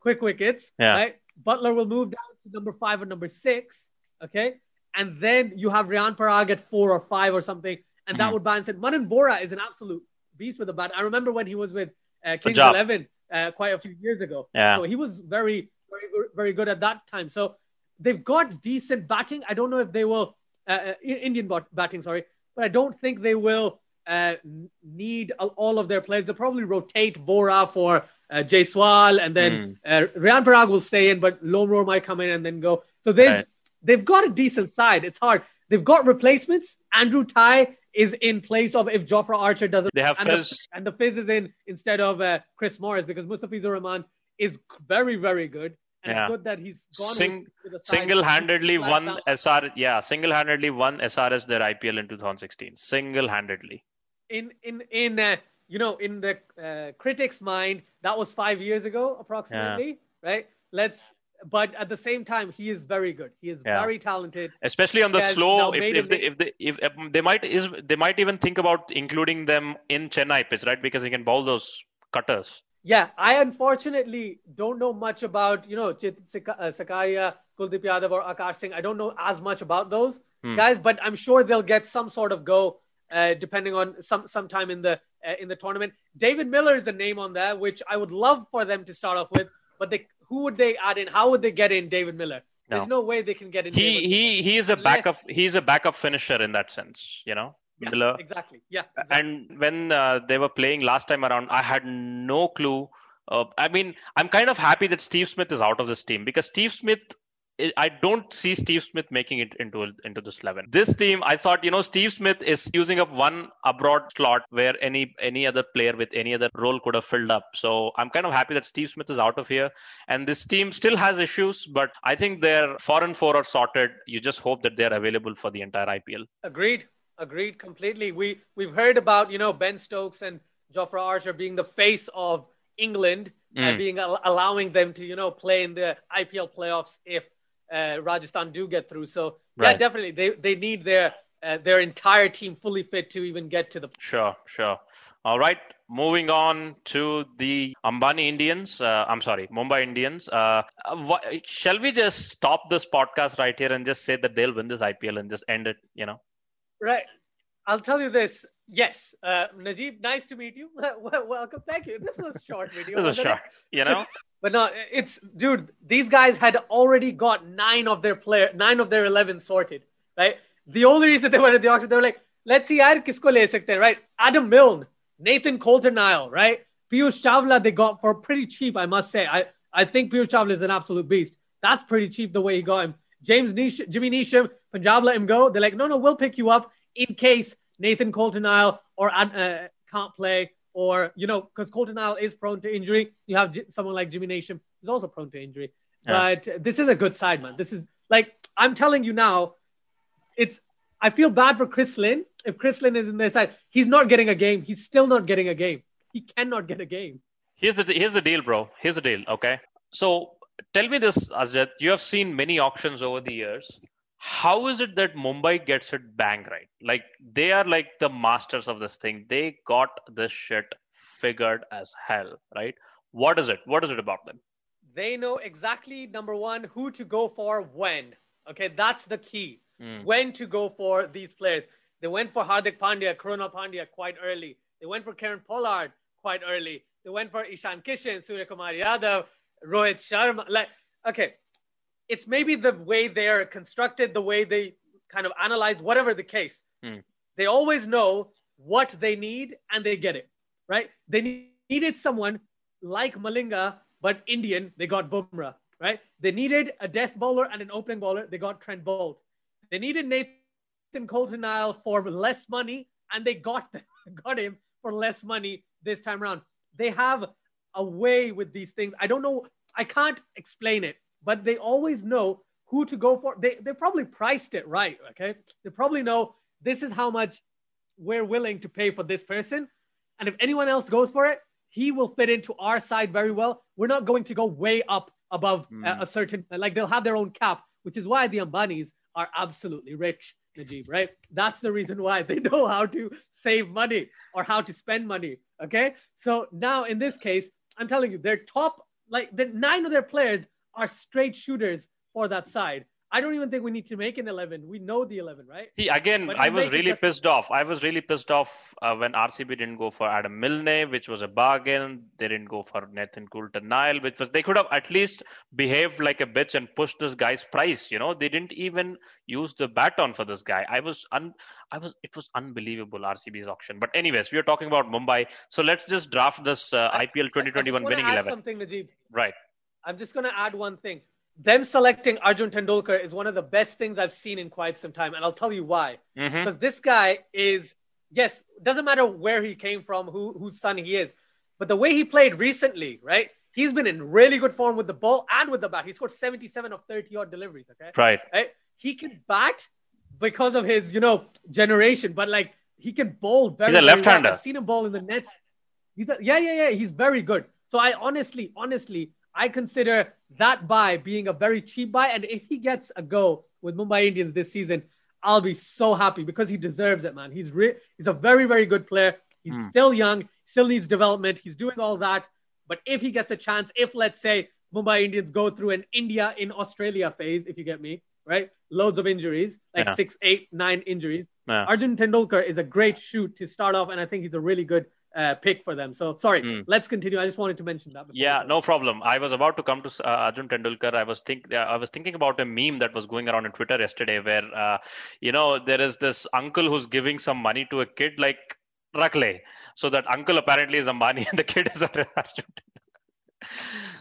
quick wickets, yeah. right? Buttler will move down to number five or number six, okay? And then you have Riyan Parag at four or five or something, and that mm. would balance it. Manan Vohra is an absolute beast with a bat. I remember when he was with uh, Kings Eleven uh, quite a few years ago. Yeah. So he was very very good, very good at that time. So they've got decent batting. I don't know if they will uh, uh Indian batting, sorry, but I don't think they will uh, need all of their players. They'll probably rotate Vohra for uh, Jaiswal, and then mm. uh, Riyan Parag will stay in, but Lomror might come in and then go. So there's right. they've got a decent side. It's hard. They've got replacements. Andrew Tye is in place of if Jofra Archer doesn't. They have and Fizz. The, and the Fizz is in instead of uh, Chris Morris because Mustafizur Rahman is very, very good. And yeah. good that he's gone Sing, single-handedly won down. SR. Yeah, single-handedly won SRS their IPL in 2016. Single-handedly. In in in uh, you know in the uh, critics' mind, that was five years ago approximately, yeah. right? Let's. But at the same time, he is very good. He is yeah. very talented. Especially on the slow. If, if, they, if, they, if um, they might is they might even think about including them in Chennai pitch, right? Because he can bowl those cutters. Yeah, I unfortunately don't know much about you know Chit uh, Sakariya, Kuldeep Yadav or Akash Singh. I don't know as much about those hmm. guys, but I'm sure they'll get some sort of go uh, depending on some sometime in the uh, in the tournament. David Miller is a name on there, which I would love for them to start off with. But they, who would they add in? How would they get in David Miller? No. There's no way they can get in. He David he he is a backup. He's a backup finisher in that sense. You know. Yeah, Miller. exactly. Yeah. Exactly. And when uh, they were playing last time around, I had no clue. Uh, I mean, I'm kind of happy that Steve Smith is out of this team because Steve Smith I don't see Steve Smith making it into into this eleven. This team, I thought, you know, Steve Smith is using up one abroad slot where any any other player with any other role could have filled up. So I'm kind of happy that Steve Smith is out of here, and this team still has issues, but I think their foreign four are sorted. You just hope that they're available for the entire IPL. Agreed, agreed completely. We we've heard about you know Ben Stokes and Jofra Archer being the face of England mm. and being allowing them to you know play in the IPL playoffs if uh, Rajasthan do get through. So right. yeah, definitely they they need their uh, their entire team fully fit to even get to the. Sure, sure. All right, moving on to the Ambani Indians. Uh, I'm sorry, Mumbai Indians. Uh, what, shall we just stop this podcast right here and just say that they'll win this IPL and just end it? You know. Right. I'll tell you this. Yes, uh, Najib, nice to meet you. [LAUGHS] Welcome. Thank you. This was a short [LAUGHS] video. this was short. You know. [LAUGHS] But no, it's dude. These guys had already got nine of their player, nine of their eleven sorted. Right. The only reason they went to the auction, they were like, let's see, yaar, kisko le sakte, right? Adam Milne, Nathan Coulter-Nile, right? Piyush Chawla they got for pretty cheap, I must say. I, I think Piyush Chawla is an absolute beast. That's pretty cheap the way he got him. James Nish, Jimmy Neesham, Punjab let him go. They're like, no, no, we'll pick you up in case Nathan Coulter-Nile or uh, can't play or you know, because Coulter-Nile is prone to injury. You have J- someone like Jimmy Neesham who's also prone to injury. Yeah. But this is a good side, man. This is like I'm telling you now. It's I feel bad for Chris Lynn. If Chris Lynn is in their side, he's not getting a game. He's still not getting a game. He cannot get a game. Here's the here's the deal, bro. Here's the deal. Okay, so tell me this, Asjad. You have seen many auctions over the years how is it that Mumbai gets it bang right? Like they are like the masters of this thing. They got this shit figured as hell, right? What is it? What is it about them? They know exactly number one who to go for when. Okay, that's the key. Mm. When to go for these players. They went for Hardik Pandya, Krunal Pandya quite early. They went for Kieron Pollard quite early. They went for Ishan Kishan, Surya Kumar Yadav, Rohit Sharma. Like, okay, it's maybe the way they're constructed, the way they kind of analyze, whatever the case. Hmm. They always know what they need and they get it, right? They needed someone like Malinga, but Indian. They got Bumrah, right? They needed a death bowler and an opening bowler. They got Trent Boult. They needed Nathan Coulter-Nile for less money, and they got them, [LAUGHS] got him for less money this time around. They have a way with these things. I don't know. I can't explain it but they always know who to go for. They, they probably priced it right. Okay. They probably know this is how much we're willing to pay for this person. And if anyone else goes for it, he will fit into our side very well. We're not going to go way up above mm. a, a, certain, like they'll have their own cap, which is why the Ambanis are absolutely rich, Najib, right? That's the reason why they know how to save money or how to spend money. Okay. So now in this case, I'm telling you, their top, like the nine of their players are straight shooters for that side. I don't even think we need to make an 11. We know the 11, right? See, again, I was really pissed off. I was really pissed off uh, when RCB didn't go for Adam Milne, which was a bargain. They didn't go for Nathan Coulter-Nile, which was they could have at least behaved like a bitch and pushed this guy's price. You know, they didn't even use the baton for this guy. I was un, I was, it was unbelievable RCB's auction. But anyways, we are talking about Mumbai, so let's just draft this uh, IPL 2021 winning 11. Something, Najib. Right. I'm just going to add one thing. Them selecting Arjun Tendulkar is one of the best things I've seen in quite some time, and I'll tell you why. Mm-hmm. Because this guy is, yes, doesn't matter where he came from, who whose son he is, but the way he played recently, right? He's been in really good form with the ball and with the bat. He scored 77 of 30 odd deliveries. Okay, right. Right. He can bat because of his, you know, generation, but like he can bowl very. He's a left-hander. Well. I've seen him bowl in the nets. He's a, yeah, yeah, yeah. He's very good. So I honestly, honestly, I consider that buy being a very cheap buy. And if he gets a go with Mumbai Indians this season, I'll be so happy because he deserves it, man. He's re- he's a very, very good player. He's mm. still young, still needs development. He's doing all that. But if he gets a chance, if let's say Mumbai Indians go through an India in Australia phase, if you get me, right? Loads of injuries, like Yeah. six, eight, nine injuries. Yeah. Arjun Tendulkar is a great shoot to start off, and I think he's a really good uh, pick for them. So sorry, Hmm. let's continue. I just wanted to mention that. before Yeah, no problem. I was about to come to uh, Arjun Tendulkar. I was think uh, I was thinking about a meme that was going around on Twitter yesterday, where uh, you know there is this uncle who's giving some money to a kid like Rakle. So that uncle apparently is Ambani [LAUGHS] and the kid is [LAUGHS] Arjun.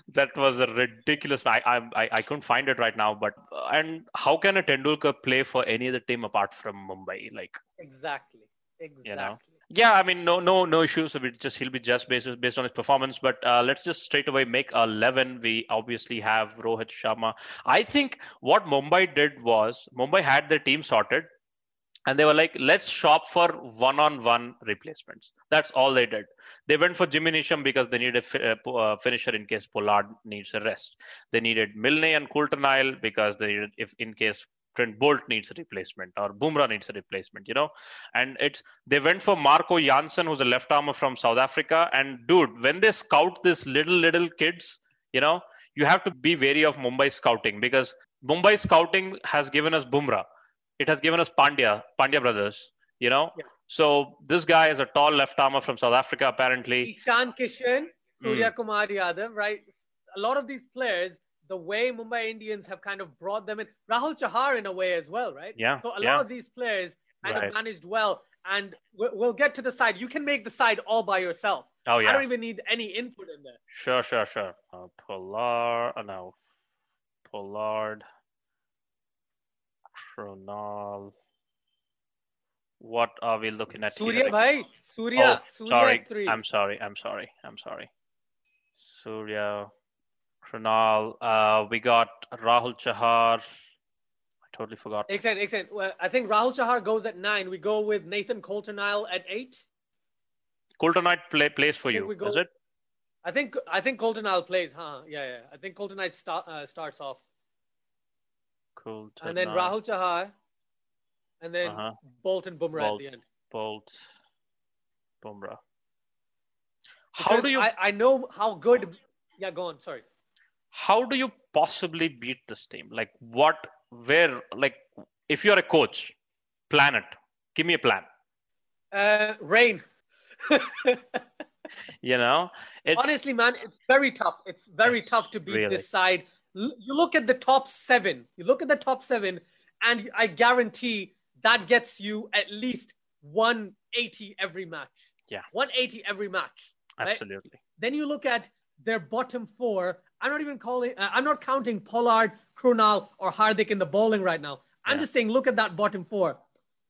that was a ridiculous. I, I I couldn't find it right now, but and how can a Tendulkar play for any other team apart from Mumbai? Like Exactly. Exactly. know. Yeah, I mean, no, no, no issues. It just he'll be just based based on his performance. But uh, let's just straight away make eleven. We obviously have Rohit Sharma. I think what Mumbai did was Mumbai had their team sorted, and they were like, let's shop for one-on-one replacements. That's all they did. They went for Jimmy Neesham because they needed a uh, uh, finisher in case Pollard needs a rest. They needed Milne and Coulter-Nile because they needed if in case Trent Boult needs a replacement or Bumrah needs a replacement, you know. And it's they went for Marco Jansen, who's a left armer from South Africa. And dude, when they scout this little little kids, you know, you have to be wary of Mumbai scouting because Mumbai scouting has given us Bumrah. It has given us Pandya, Pandya brothers, you know. Yeah. So this guy is a tall left armer from South Africa, apparently. Ishan Kishan. Surya hmm. Kumar Yadav, right? A lot of these players, the way Mumbai Indians have kind of brought them in, Rahul Chahar in a way as well, right? Yeah, So a yeah. lot of these players kind Right. of managed well, and we'll, get to the side. You can make the side all by yourself. Oh yeah. I don't even need any input in there. sure, sure, sure. Uh, Pollard, uh, no, Pollard, Krunal. What are we looking at Surya, here? bhai, Surya, Oh, Surya sorry. three. I'm sorry. I'm sorry. I'm sorry. Surya, Krunal. Uh, we got Rahul Chahar. I totally forgot. Excellent, excellent. Well, I think Rahul Chahar goes at nine. We go with Nathan Coulter-Nile at eight. Coulter-Nile play, plays for you, go. is it? I think I think Coulter-Nile plays, huh? Yeah, yeah. I think Coulter-Nile start, uh, starts off. Coulter and then Rahul Chahar, and then Uh-huh. Boult and Bumrah Boult. at the end. Boult, Bumrah. How Because do you I, I know how good. Yeah, go on. Sorry. How do you possibly beat this team? Like what? Where? Like if you're a coach, plan it. Give me a plan. Uh, rain. [LAUGHS] You know, it's Honestly, man, it's very tough. It's very tough to beat Really. this side. You look at the top seven. You look at the top seven, and I guarantee that gets you at least 180 every match. Yeah. 180 every match. right? absolutely. Then you look at their bottom four. I'm not even calling. Uh, I'm not counting Pollard, Krunal, or Hardik in the bowling right now. I'm Yeah. just saying, look at that bottom four.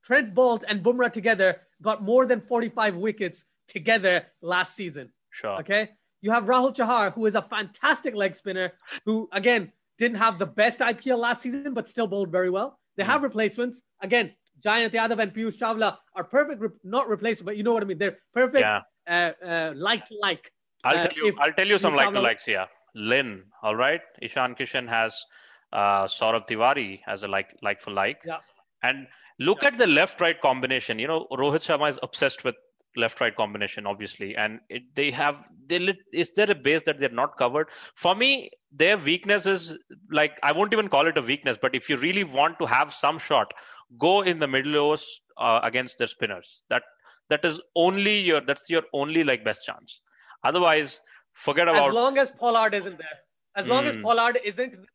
Trent Boult and Bumrah together got more than 45 wickets together last season. Sure. Okay. You have Rahul Chahar, who is a fantastic leg spinner, who again didn't have the best IPL last season, but still bowled very well. They have replacements. Again, Jayant Yadav and Piyush Chawla are perfect, re- not replacement, but you know what I mean. They're perfect, Yeah. uh, uh, like to like. I'll Uh, tell you. I'll tell you some like to likes here. Lynn, all right. Ishan Kishan has uh, Saurabh Tiwari as a like like for like. Yeah. And look at the left right combination. You know, Rohit Sharma is obsessed with left right combination, obviously, and it, they have. They is there a base that they're not covered? For me, their weakness is like I won't even call it a weakness, but if you really want to have some shot, go in the middle overs uh, against their spinners. That that is only your that's your only like best chance. Otherwise, Forget about as long as Pollard isn't there. As long mm. as hmm. Pollard isn't there,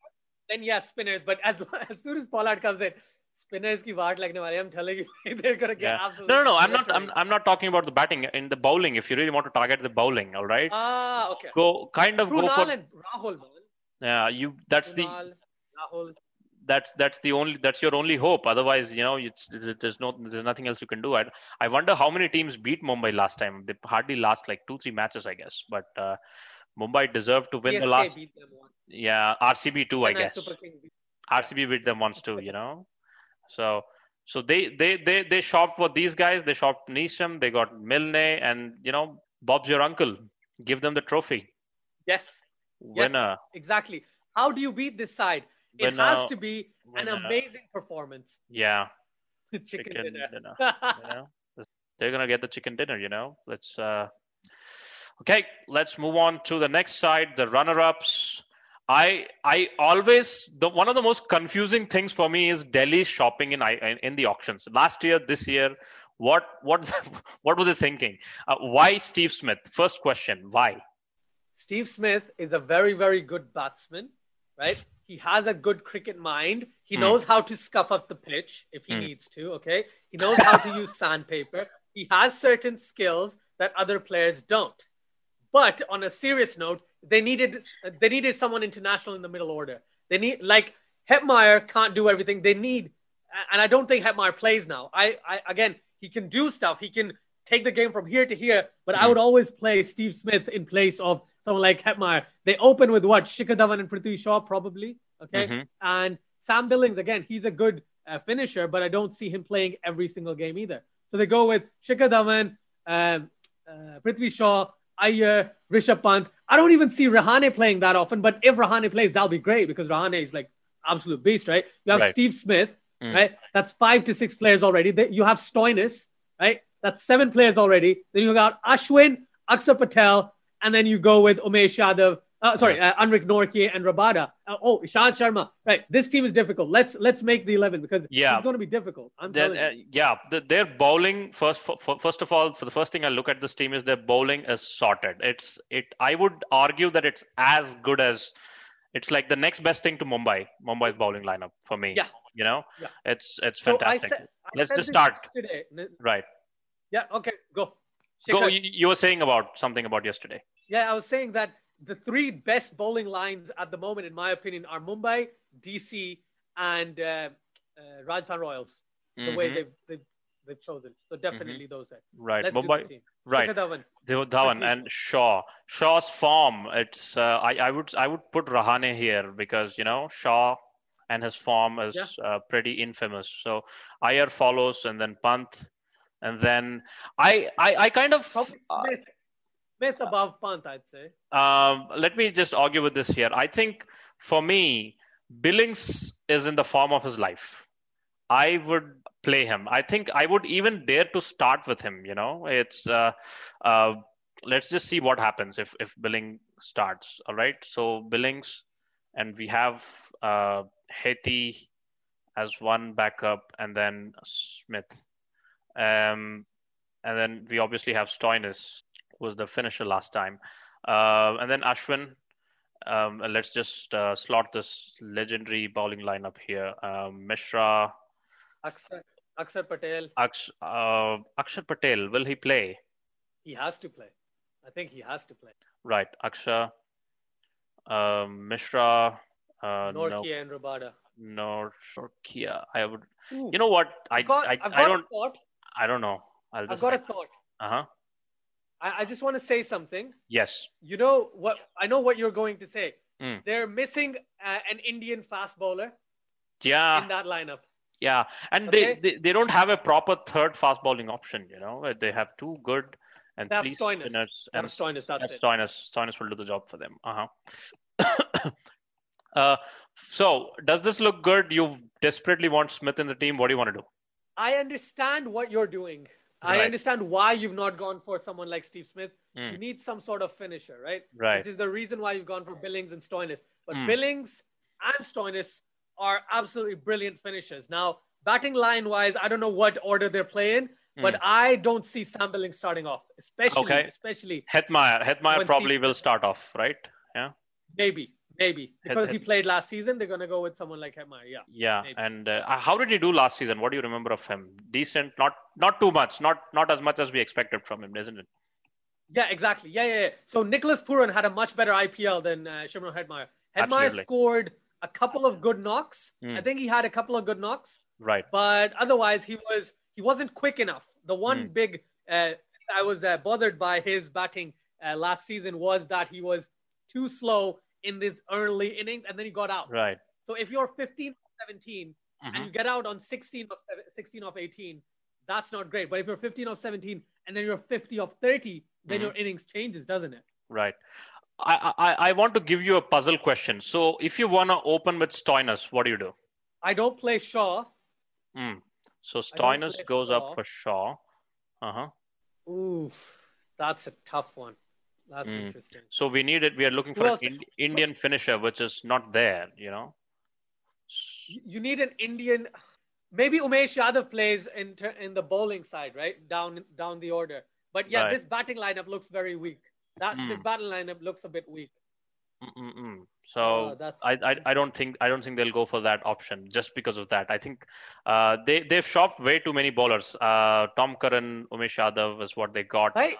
then yes, spinners. But as [LAUGHS] as soon as Pollard comes in, spinners ki vaat lagne wali. I'm telling you, [LAUGHS] they're gonna get yeah. absolutely. No, no, no. I'm not. I'm, I'm not talking about the batting. In the bowling, if you really want to target the bowling, all right. Ah, okay. Go kind of go for. And Rahul, man. Yeah, you. That's the. Rahul. That's that's the only. That's your only hope. Otherwise, you know, it's, there's no. There's nothing else you can do. I. I wonder how many teams beat Mumbai last time. They hardly last like two, three matches, I guess. But uh, Mumbai deserved to win the CSK last. beat them once. Yeah, RCB too, I guess. Super King beat RCB beat them once too, you know. [LAUGHS] So so they they they they shopped for these guys. They shopped Neesham. They got Milne, and you know Bob's your uncle. Give them the trophy. Yes. Winner. Yes, exactly. How do you beat this side? It Winner. has to be an Winner. amazing performance. Yeah. [LAUGHS] Chicken, Chicken dinner. dinner. You know, they're gonna get the chicken dinner. You know. Let's. uh Okay, let's move on to the next side. The runner-ups. I I always the one of the most confusing things for me is Delhi shopping in in the auctions. Last year, this year, what what [LAUGHS] what were they thinking? Uh, why Steve Smith? First question, why? Steve Smith is a very very good batsman, right? He has a good cricket mind. He mm. knows how to scuff up the pitch if he mm. needs to. Okay, he knows how to use sandpaper. He has certain skills that other players don't. But on a serious note, they needed they needed someone international in the middle order. They need like Hetmyer can't do everything. They need, and I don't think Hetmyer plays now. I, I again, he can do stuff. He can take the game from here to here. But mm-hmm. I would always play Steve Smith in place of someone like Hetmyer. They open with what Shikhar Dhawan and Prithvi Shaw probably. Okay, mm-hmm. and Sam Billings again. He's a good uh, finisher, but I don't see him playing every single game either. So they go with Shikhar Dhawan, um, uh, Prithvi Shaw, Iyer, Rishabh Pant. I don't even see Rahane playing that often, but if Rahane plays, that'll be great because Rahane is like absolute beast, right? You have right. Steve Smith, mm. right? That's five to six players already. You have Stoinis, right? That's seven players already. Then you got Ashwin, Akshar Patel, and then you go with Umesh Yadav, uh, sorry, uh, Anrich Nortje and Rabada. Uh, oh, Ishant Sharma. Right, this team is difficult. Let's let's make the eleven because yeah. it's going to be difficult. I'm telling uh, yeah, the, their bowling first. For, for, first of all, for the first thing I look at this team is their bowling is sorted. It's it. I would argue that it's as good as. It's like the next best thing to Mumbai. Mumbai's bowling lineup for me. Yeah. You know, yeah. it's it's fantastic. So I said, I Let's just start. Yesterday. Right. Yeah. Okay. Go. Go. You, were saying about something about yesterday. Yeah, I was saying that the three best bowling lines at the moment, in my opinion, are Mumbai, DC, and uh, uh, Rajasthan Royals. Mm-hmm. The way they've, they've, they've chosen. So definitely mm-hmm. those. There. Right, Let's Mumbai. Right, Dhawan. Dhawan and Shaw. Shaw's form. It's uh, I I would I would put Rahane here because you know Shaw and his form is yeah. uh, pretty infamous. So Iyer follows, and then Pant, and then I I, I kind of uh, Smith above Pant, I'd say. Um, let me just argue with this here. I think for me, Billings is in the form of his life. I would play him. I think I would even dare to start with him. You know, it's uh, uh, let's just see what happens if if Billing starts. All right, so Billings, and we have uh, Hathi as one backup, and then Smith, um, and then we obviously have Stoinis who was the finisher last time. Uh, and then Ashwin. Um, let's just uh, slot this legendary bowling lineup here. Um, Mishra. Akshar, Akshar Patel. Aksh, uh, Akshar Patel, will he play? He has to play. I think he has to play. Right. Akshar, um, Mishra. Uh, Nortje no, and Rabada. No, Nortje. I would. Ooh. You know what? I got, I, I don't. thought. I don't know. I'll just. I've got a thought. Uh huh. I, I just want to say something. Yes. You know what? I know what you're going to say. Mm. They're missing uh, an Indian fast bowler. Yeah. In that lineup. Yeah, and okay. they, they, they don't have a proper third fast bowling option. You know, they have two good and three spinners. And Stoinis, that's it. Stoinis, Stoinis will do the job for them. Uh-huh. [COUGHS] uh So, does this look good? You desperately want Smith in the team. What do you want to do? I understand what you're doing. Right. I understand why you've not gone for someone like Steve Smith. Mm. You need some sort of finisher, right? Right. Which is the reason why you've gone for Billings and Stoinis. But mm. Billings and Stoinis are absolutely brilliant finishers. Now, batting line wise, I don't know what order they're playing, mm. but I don't see Sam Billings starting off, especially okay. especially Hetmyer. Hetmyer probably Steve will start off, right? Yeah. Maybe. Maybe because he played last season, they're gonna go with someone like Hetmyer. Yeah. Yeah, maybe. and uh, how did he do last season? What do you remember of him? Decent, not not too much, not not as much as we expected from him, isn't it? Yeah, exactly. Yeah, yeah. yeah. So Nicholas Pooran had a much better IPL than uh, Shimron Absolutely. scored a couple of good knocks. Mm. I think he had a couple of good knocks. Right. But otherwise, he was he wasn't quick enough. The one mm. big uh, I was uh, bothered by his batting uh, last season was that he was too slow in this early innings and then he got out. Right. So if you're 15 or 17 mm-hmm. and you get out on 16 of 16 of 18, that's not great. But if you're 15 of 17 and then you're 50 of 30, then mm-hmm. your innings changes, doesn't it? Right. I, I, I want to give you a puzzle question. So if you want to open with Stoinis, what do you do? I don't play Shaw. Mm. So Stoinis goes Shaw. up for Shaw. Uh huh. Ooh, that's a tough one. That's mm. interesting. So we need it. We are looking for an in, Indian finisher, which is not there. You know. You need an Indian. Maybe Umesh Yadav plays in in the bowling side, right down down the order. But yeah, right. this batting lineup looks very weak. That mm. this batting lineup looks a bit weak. Mm-mm-mm. So oh, I, I, I don't think I don't think they'll go for that option just because of that. I think uh, they they've shopped way too many bowlers. Uh, Tom Curran, Umesh Yadav is what they got. Hey,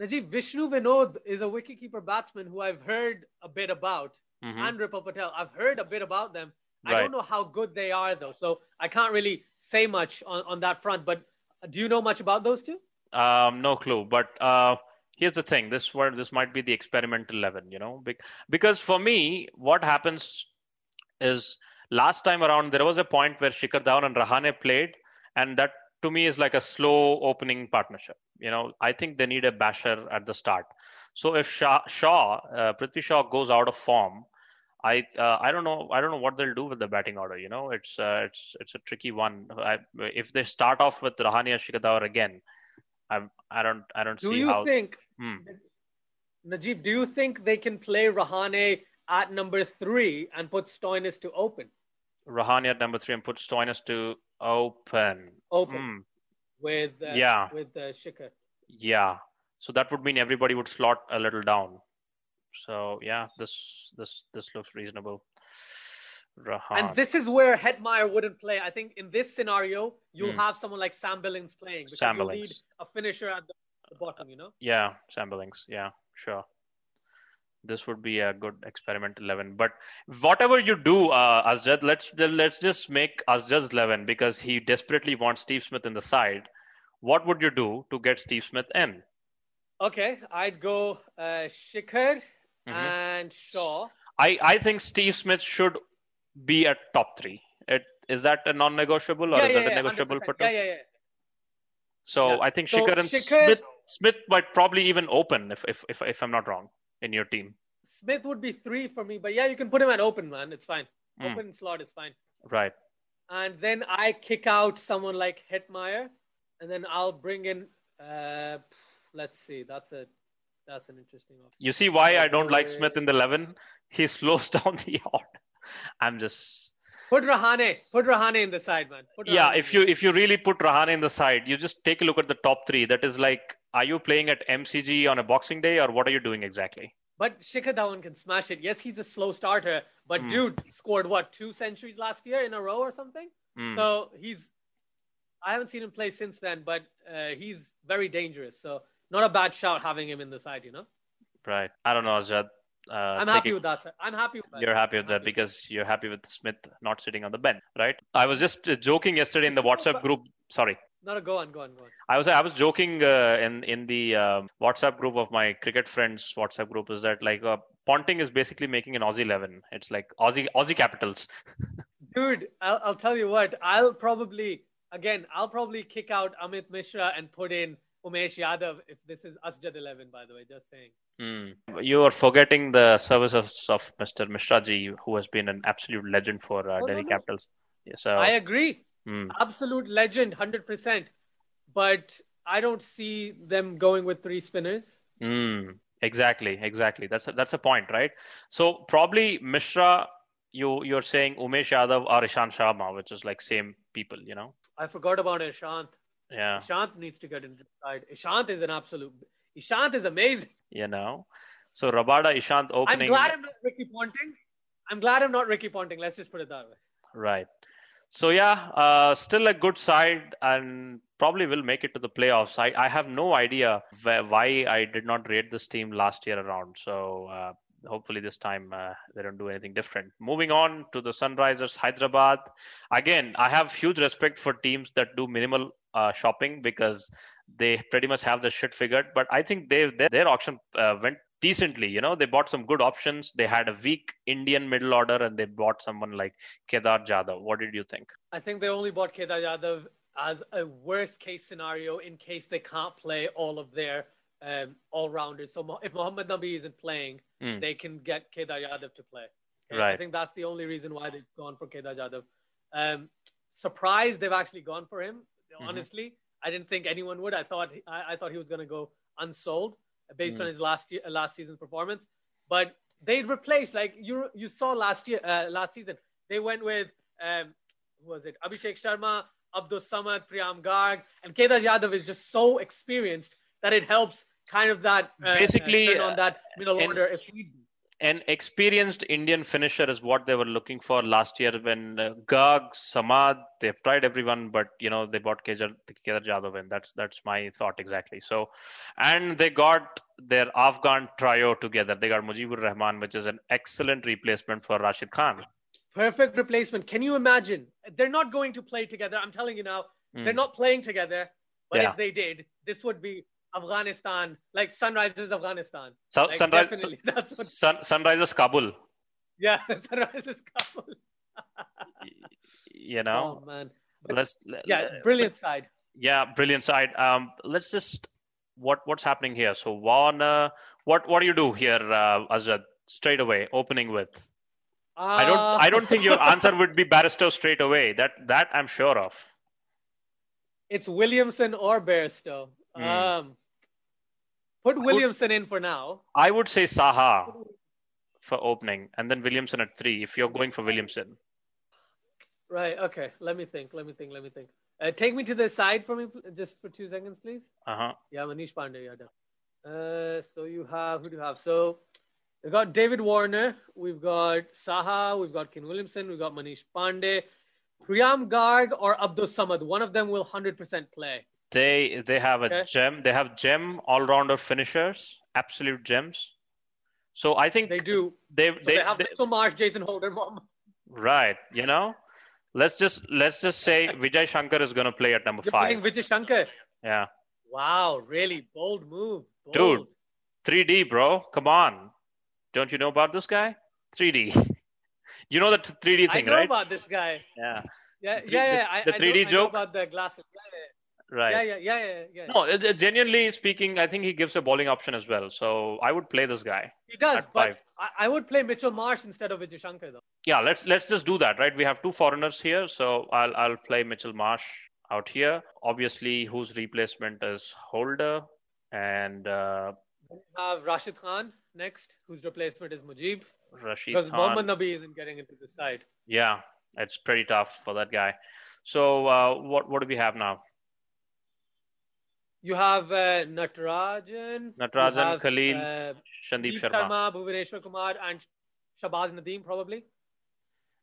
Najib Vishnu Vinod is a wicketkeeper batsman who I've heard a bit about, mm-hmm. and Ripal Patel. I've heard a bit about them. Right. I don't know how good they are though, so I can't really say much on, on that front. But do you know much about those two? Um, no clue, but. Uh, here's the thing this word this might be the experimental 11 you know because for me what happens is last time around there was a point where Shikhar Dhawan and Rahane played and that to me is like a slow opening partnership you know I think they need a basher at the start so if Shah, Shaw uh, Prithvi Shaw goes out of form I uh, I don't know I don't know what they'll do with the batting order. You know, it's uh, it's it's a tricky one. I, if they start off with Rahane and Shikhar again, I'm I don't I don't do see you think Hmm. Najib, do you think they can play Rahane at number three and put Stoinis to open? Rahane at number three and put Stoinis to open. Open. Mm. With uh, yeah. with uh, Shikhar. Yeah. So that would mean everybody would slot a little down. So yeah, this this this looks reasonable. Rahan. And this is where Hetmyer wouldn't play. I think in this scenario, you'll mm. have someone like Sam Billings playing because Sam you need a finisher at the the bottom, you know? Yeah, Sam Billings. Yeah, sure. This would be a good experiment 11. But whatever you do, uh, Asjad, let's let's just make Asjad's 11 because he desperately wants Steve Smith in the side. What would you do to get Steve Smith in? Okay, I'd go uh, Shikhar mm-hmm. and Shaw. I, I think Steve Smith should be at top three. It, is that a non-negotiable or yeah, is yeah, that a negotiable for? Yeah, yeah, yeah. So I think so Shikhar and Shikhar, Smith Smith might probably even open if, if if if I'm not wrong in your team. Smith would be three for me, but yeah, you can put him at open, man. It's fine. Mm. Open slot is fine. Right. And then I kick out someone like Hetmyer, and then I'll bring in. Uh, let's see. That's a that's an interesting option. You see why I don't like Smith in the eleven? He [LAUGHS] slows down the yard. I'm just Put Rahane. Put Rahane in the side, man. yeah, if you if you really put Rahane in the side, you just take a look at the top three. That is like, are you playing at MCG on a Boxing Day, or what are you doing exactly? But Shikhar Dhawan can smash it. Yes, he's a slow starter, but mm. dude scored what two centuries last year in a row or something. Mm. So he's. I haven't seen him play since then, but uh, he's very dangerous. So not a bad shout having him in the side, you know. Right. I don't know, Asjad. Uh, I'm happy with that. Sir. I'm happy with that. You're happy with that because you're happy with Smith not sitting on the bench, right? I was just uh, joking yesterday in the WhatsApp group. Sorry. No, no, go on, go on, go on. I was I was joking uh, in in the uh, WhatsApp group of my cricket friends WhatsApp group is that like uh, Ponting is basically making an Aussie eleven. It's like Aussie Aussie Capitals. [LAUGHS] Dude, I'll, I'll tell you what. I'll probably again I'll probably kick out Amit Mishra and put in Umesh Yadav if this is Asjad eleven. By the way, just saying. Mm. You are forgetting the services of Mr. Mishraji, who has been an absolute legend for uh, oh, Delhi no, no. Capitals. Yeah, so I agree. Mm. Absolute legend, hundred percent. But I don't see them going with three spinners. Mm. Exactly, exactly. That's a, that's a point, right? So probably Mishra, you you're saying Umesh Yadav or Ishant Sharma, which is like same people, you know. I forgot about Ishant. Yeah. Ishant needs to get into the side. Ishant is an absolute. Ishant is amazing you know. So Rabada Ishant opening. I'm glad I'm not Ricky Ponting. I'm glad I'm not Ricky Ponting. Let's just put it that way. Right. So yeah, uh, still a good side and probably will make it to the playoffs. I, I have no idea why I did not rate this team last year around. So uh, hopefully this time uh, they don't do anything different. Moving on to the Sunrisers Hyderabad. Again, I have huge respect for teams that do minimal uh, shopping because they pretty much have the shit figured. But I think they their, their auction uh, went decently. You know, they bought some good options. They had a weak Indian middle order, and they bought someone like Kedar Jadhav. What did you think? I think they only bought Kedar Jadhav as a worst case scenario in case they can't play all of their um, all rounders. So if Mohammad Nabi isn't playing, mm. they can get Kedar Jadhav to play. Right. I think that's the only reason why they've gone for Kedar Jadhav. Um, surprised they've actually gone for him. Mm-hmm. Honestly, I didn't think anyone would. I thought I, I thought he was going to go unsold. Based mm. on his last year, last season's performance. But they replaced like you you saw last year uh, last season. They went with um, who was it? Abhishek Sharma, Abdul Samad, Priyam Garg, and Kedar Yadav is just so experienced that it helps kind of that uh, basically uh, on that middle uh, order if need an experienced Indian finisher is what they were looking for last year when uh, Garg, Samad, they've tried everyone, but you know they bought Kedar, Kedar Jadhav in. That's that's my thought exactly. So, and they got their Afghan trio together. They got Mujibur Rahman, which is an excellent replacement for Rashid Khan. Perfect replacement. Can you imagine? They're not going to play together. I'm telling you now, mm. they're not playing together. But yeah. if they did, this would be Afghanistan, like Sunrisers Afghanistan. So, like sunrise, definitely, [LAUGHS] that's what... Sun, Sunrisers Kabul. Yeah, [LAUGHS] Sunrisers Kabul. you know, oh man, let's yeah, brilliant side. Yeah, brilliant side. Um, let's just what what's happening here. So Warner, what what do you do here, uh, Azad? Straight away, opening with. Uh... I don't I don't think your [LAUGHS] answer would be Bairstow straight away. That that I'm sure of. It's Williamson or Bairstow. Mm. Um, put Williamson in for now. I would say Saha for opening, and then Williamson at three if you're going for Williamson. Right. Okay. Let me think. Let me think. Let me think. Uh, take me to the side for me, just for two seconds, please. Uh huh. Yeah, Manish Pandey. Yeah, uh, so you have who do you have? So we've got David Warner, we've got Saha, we've got Kane Williamson, we've got Manish Pandey, Priyam Garg, or Abdul Samad. One of them will hundred percent play. They they have a okay. gem. They have gem all rounder finishers, absolute gems. So I think they do. They so they, they have they, so Marsh, Jason Holder, mom. Right. You know, let's just let's just say Vijay Shankar is going to play at number You're five. Vijay Shankar. Yeah. Wow, really bold move, bold. dude. 3D, bro. Come on. Don't you know about this guy? 3D. [LAUGHS] You know the 3D thing, right? I know right? about this guy. Yeah. Yeah, yeah, yeah. The, the 3D know, joke. about the glasses. Right. Yeah, yeah, yeah, yeah. yeah. No, it, it, genuinely speaking, I think he gives a bowling option as well. So I would play this guy. He does, but I, I, would play Mitchell Marsh instead of Vijay Shankar, though. Yeah, let's let's just do that, right? We have two foreigners here, so I'll I'll play Mitchell Marsh out here. Obviously, whose replacement is Holder, and uh, have Rashid Khan next, whose replacement is Mujib. Rashid because Khan. Mohammad Nabi isn't getting into the side. Yeah, it's pretty tough for that guy. So uh, what what do we have now? You have uh, Natarajan. Natarajan, have, Khalil, uh, Sandeep Sharma. Sharma, Bhuvaneshwar Kumar, and Shahbaz Nadeem probably.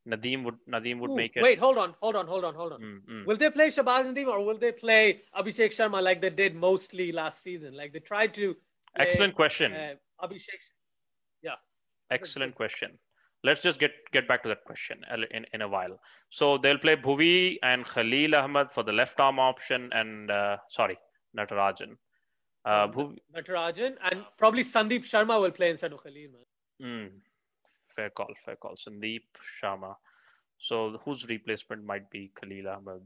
Nadeem would Nadeem would Ooh, make it. Wait, hold on, hold on, hold on, hold on. Mm, mm. Will they play Shahbaz Nadeem or will they play Abhishek Sharma like they did mostly last season? Like they tried to. Play, Excellent question. Uh, Abhishek. Yeah. Excellent question. Let's just get get back to that question in in a while. So they'll play Bhuvi and Khalil Ahmed for the left arm option, and uh, sorry, Natarajan. Uh, who... Natarajan and probably Sandeep Sharma will play instead of Khalil. Mm, fair call, fair call. Sandeep Sharma. So whose replacement might be Khalil Ahmed?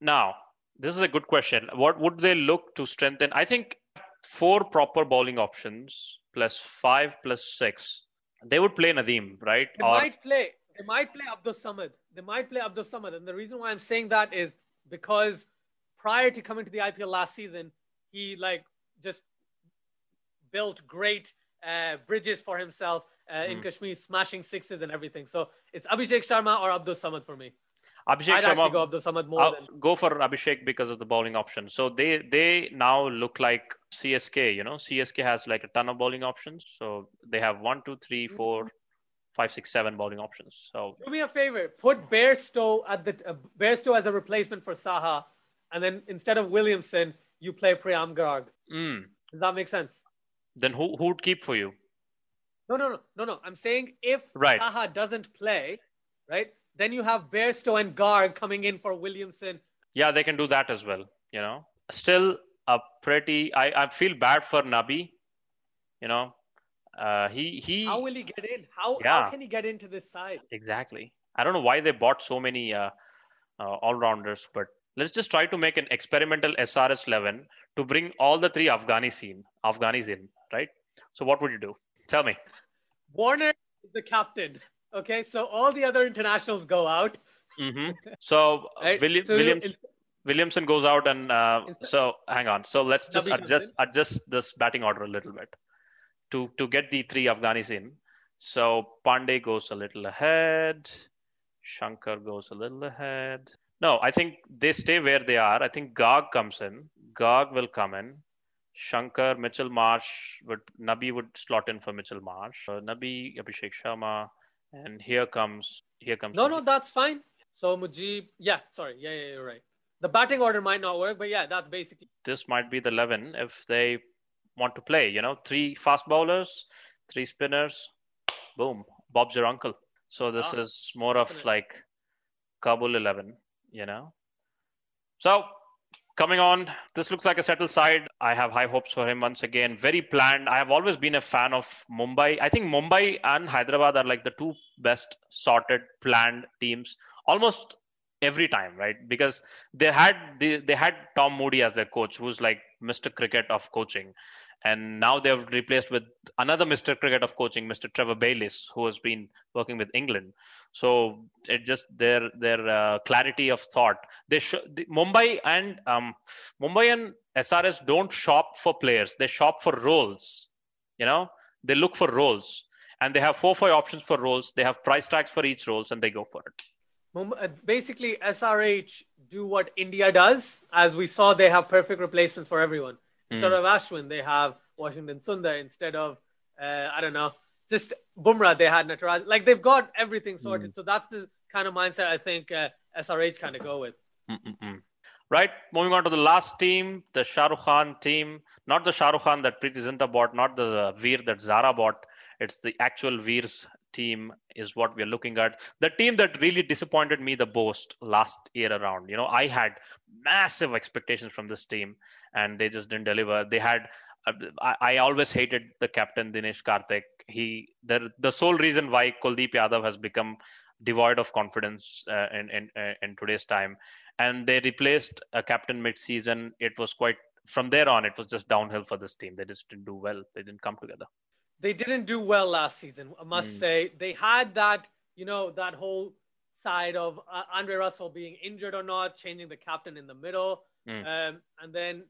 Now, this is a good question. What would they look to strengthen? I think four proper bowling options plus five plus six. They would play Nadeem, right? They or... might play. They might play Abdul Samad. They might play Abdul Samad, and the reason why I'm saying that is because prior to coming to the IPL last season, he like just built great uh, bridges for himself uh, mm. in hmm. Kashmir, smashing sixes and everything. So it's Abhishek Sharma or Abdul Samad for me. Abhishek I'd Sharma, go Abdul Samad more. Than... Go for Abhishek because of the bowling option. So they they now look like CSK. You know, CSK has like a ton of bowling options. So they have one, two, three, four, five, six, seven bowling options. So do me a favor, put Bairstow at the uh, Bairstow as a replacement for Saha and then instead of Williamson, you play Priyam Garg. Mm. Does that make sense? Then who who would keep for you? No, no, no, no, no. I'm saying if right. Saha doesn't play, right, then you have Bairstow and Garg coming in for Williamson. Yeah, they can do that as well. You know, still a pretty. I I feel bad for Nabi. You know, uh, he he. How will he get in? How yeah. how can he get into this side? Exactly. I don't know why they bought so many uh, uh, all rounders, but let's just try to make an experimental SRH 11 to bring all the three Afghani scene, Afghanis in, right? So what would you do? Tell me. Warner is the captain. Okay, so all the other internationals go out. Mm-hmm. So, [LAUGHS] right? William, so William... Williamson goes out, and uh, so hang on. So let's just adjust adjust this batting order a little bit to to get the three Afghanis in. So Pandey goes a little ahead. Shankar goes a little ahead. No, I think they stay where they are. I think Garg comes in. Garg will come in. Shankar, Mitchell Marsh would Nabi would slot in for Mitchell Marsh. Uh, Nabi, Abhishek Sharma, and here comes here comes. No, no, that's fine. So Mujib, yeah, sorry, yeah, yeah, you're right. The batting order might not work, but yeah, that's basically. This might be the eleven if they want to play. You know, three fast bowlers, three spinners, boom, Bob's your uncle. So this oh, is more of like Kabul eleven. You know. So Coming on, this looks like a settled side. I have high hopes for him once again. Very planned. I have always been a fan of Mumbai. I think Mumbai and Hyderabad are like the two best sorted, planned teams almost every time, right? Because they had they, they had Tom Moody as their coach, who's like Mr. Cricket of coaching and now they've replaced with another Mr. Cricket of coaching, Mr. Trevor Bayliss, who has been working with England. So it just their their uh, clarity of thought. They sh- the, Mumbai and um, Mumbai and SRH don't shop for players; they shop for roles. You know, they look for roles, and they have four five options for roles. They have price tags for each roles, and they go for it. Uh, basically, SRH do what India does, as we saw. They have perfect replacements for everyone. Instead mm. of Ashwin, they have Washington Sundar. Instead of, uh, I don't know, just Bumrah, they had Nataraj. Like they've got everything sorted. Mm. So that's the kind of mindset I think uh, SRH kind of go with. Mm-mm-mm. Right, moving on to the last team, the Shah Rukh Khan team. Not the Shah Rukh Khan that Preity Zinta bought, not the Veer that Zaara bought. It's the actual Veer's team is what we're looking at. The team that really disappointed me the most last year around. You know, I had massive expectations from this team, and they just didn't deliver. They had I, I, always hated the captain Dinesh Karthik. He the the sole reason why Kuldeep Yadav has become devoid of confidence uh, in, in uh, in today's time, and they replaced a captain mid-season. It was quite from there on. It was just downhill for this team. They just didn't do well. They didn't come together. They didn't do well last season. I must mm. say they had that you know that whole side of uh, Andre Russell being injured or not, changing the captain in the middle, mm. um, and then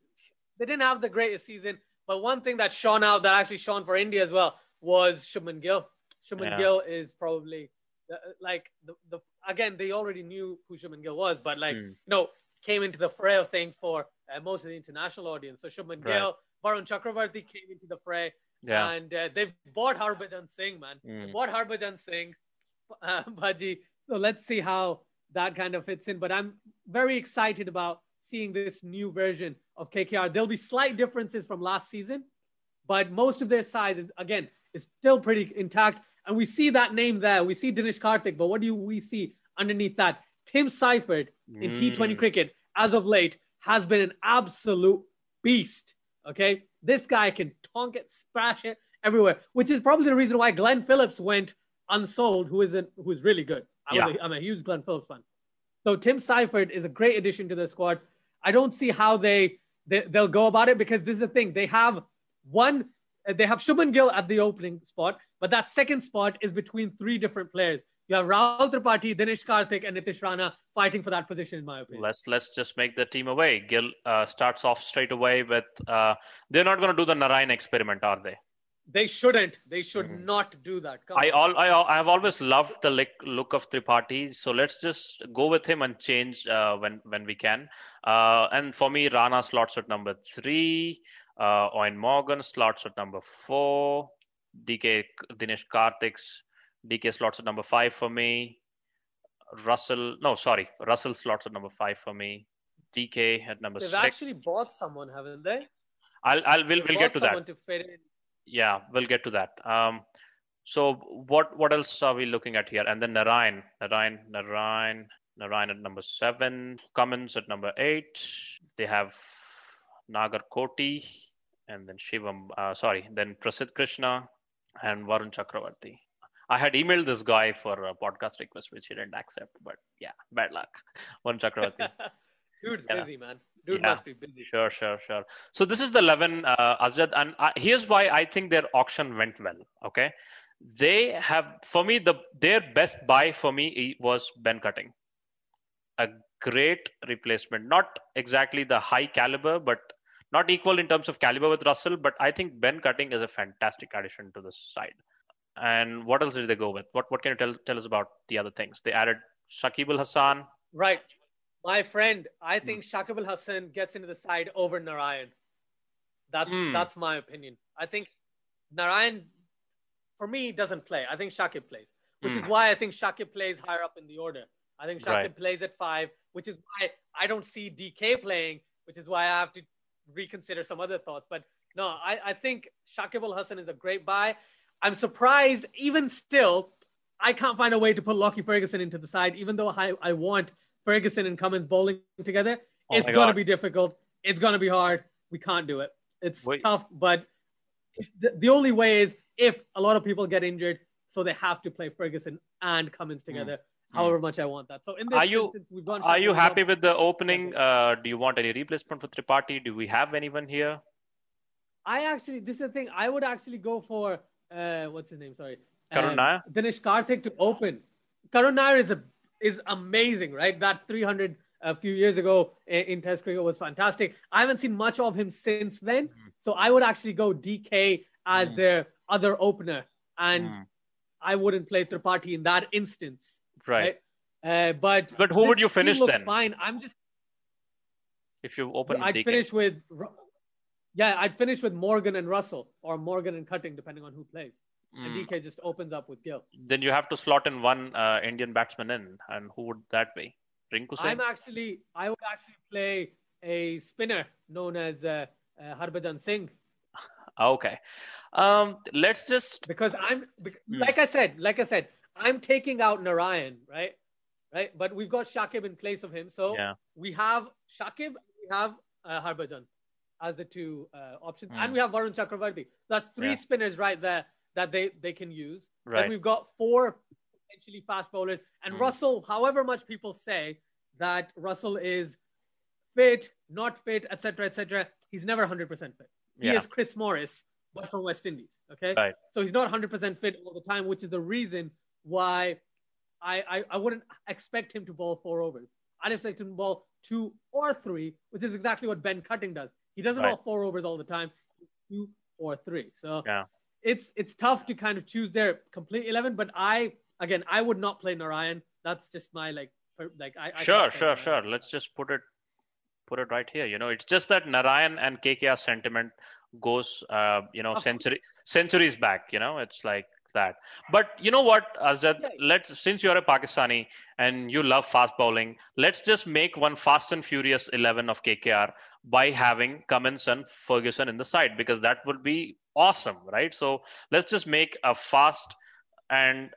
they didn't have the greatest season. But one thing that shone out, that actually shone for India as well, was Shubman Gill. Shubman yeah. Gill is probably uh, like the, the again they already knew who Shubman Gill was, but like mm. you know came into the fray of things for uh, most of the international audience. So Shubman right. Gill, Varun Chakravarti came into the fray, yeah. and uh, they've bought Harbhajan Singh, man. Mm. They bought Harbhajan Singh, [LAUGHS] uh, Bhaji. So let's see how that kind of fits in. But I'm very excited about seeing this new version of KKR. There'll be slight differences from last season, but most of their size is again is still pretty intact. And we see that name there. We see Dinesh Karthik, but what do we see underneath that? Tim Seifert in mm. T20 cricket as of late has been an absolute beast. Okay, this guy can tonk it, splash it everywhere, which is probably the reason why Glenn Phillips went unsold, who isn't who is really good. I'm, yeah. a, I'm a huge Glenn Phillips fan. So Tim Seifert is a great addition to the squad. I don't see how they, they they'll go about it because this is the thing. They have one they have Shubman Gill at the opening spot, but that second spot is between three different players. You have Rahul Tripathi, Dinesh Karthik, and Nitish Rana fighting for that position, in my opinion. Let's let's just make the team away. Gill uh, starts off straight away with. Uh, they're not going to do the Narayan experiment, are they? They shouldn't. They should mm-hmm. not do that. Come I all I I have always loved the look, look of Tripathi, so let's just go with him and change uh, when when we can. Uh, and for me, Rana slots at number three. Uh, Eoin Morgan slots at number four. DK Dinesh Karthik's DK slots at number five for me. Russell, no, sorry, Russell slots at number five for me. DK at number They've six. They've actually bought someone, haven't they? I'll, I'll, we'll, we'll get to that. To yeah, we'll get to that. Um, so what what else are we looking at here? And then Narayan, Narayan, Narayan, Narayan at number seven, Cummins at number eight. They have Nagar Koti and then Shivam. Uh, sorry, then Prasidh Krishna and Varun Chakravarti. I had emailed this guy for a podcast request, which he didn't accept. But yeah, bad luck. [LAUGHS] Varun Chakravarti. [LAUGHS] Dude's yeah. busy, man. Dude yeah. must be busy. Sure, sure, sure. So this is the 11, uh, Azad, and uh, here's why I think their auction went well. Okay, they have for me the their best buy for me was Ben Cutting, a great replacement. Not exactly the high caliber, but not equal in terms of caliber with Russell. But I think Ben Cutting is a fantastic addition to this side. And what else did they go with? What what can you tell tell us about the other things? They added Shakib Al Hasan. Right. My friend, I think mm. Shakib Al Hasan gets into the side over Narayan. That's mm. that's my opinion. I think Narayan, for me, doesn't play. I think Shakib plays, which mm. is why I think Shakib plays higher up in the order. I think Shakib right. plays at five, which is why I don't see DK playing, which is why I have to reconsider some other thoughts. But no, I, I think Shakib Al Hasan is a great buy. I'm surprised, even still, I can't find a way to put Lockie Ferguson into the side, even though I, I want Ferguson and Cummins bowling together. Oh it's going to be difficult. It's going to be hard. We can't do it. It's Wait. tough, but the, the, only way is if a lot of people get injured, so they have to play Ferguson and Cummins hmm. together. Mm. However much I want that. So in this are you instance, we've gone. Are you happy with the opening? Uh, do you want any replacement for Tripathi? Do we have anyone here? I actually, this is the thing. I would actually go for uh, what's his name? Sorry, Karun Nair. Uh, Dinesh Karthik to open. Karun Nair is a is amazing, right? That 300 a few years ago in, Test cricket was fantastic. I haven't seen much of him since then, mm. so I would actually go DK as mm. their other opener, and mm. I wouldn't play Tripathi in that instance. Right. right? Uh, but but who would you finish then? Fine. I'm just. If you open, I'd DK. finish with. Yeah, I'd finish with Morgan and Russell, or Morgan and Cutting, depending on who plays. Mm. And DK just opens up with Gill. Then you have to slot in one uh, Indian batsman in, and who would that be? Rinku Singh? I'm actually, I would actually play a spinner known as uh, uh, Harbhajan Singh. [LAUGHS] Okay, um, let's just because I'm mm. like I said, like I said, I'm taking out Narayan, right? Right, but we've got Shakib in place of him, so yeah. we have Shakib, we have uh, Harbhajan as the two uh, options, mm. and we have Varun Chakravarti. That's three yeah. spinners right there that they, they can use. Right. We've got four potentially fast bowlers. And mm. Russell, however much people say that Russell is fit, not fit, etc., etc., he's never 100% fit. He is Chris Morris, but from West Indies. Okay, right. so he's not 100% fit all the time, which is the reason why I, I, I wouldn't expect him to bowl four overs. I'd expect him to bowl two or three, which is exactly what Ben Cutting does. He doesn't right. bowl four overs all the time, two or three. So yeah it's it's tough to kind of choose their complete eleven. But I again, I would not play Narayan. That's just my like like I. I sure, sure, sure. Let's just put it put it right here. You know, it's just that Narayan and KKR sentiment goes, uh, you know, century centuries back. You know, it's like that. But you know what, Azad? Yeah. Let's since you're a Pakistani and you love fast bowling, let's just make one fast and furious eleven of KKR by having Cummins and Ferguson in the side because that would be awesome, right? So let's just make a fast and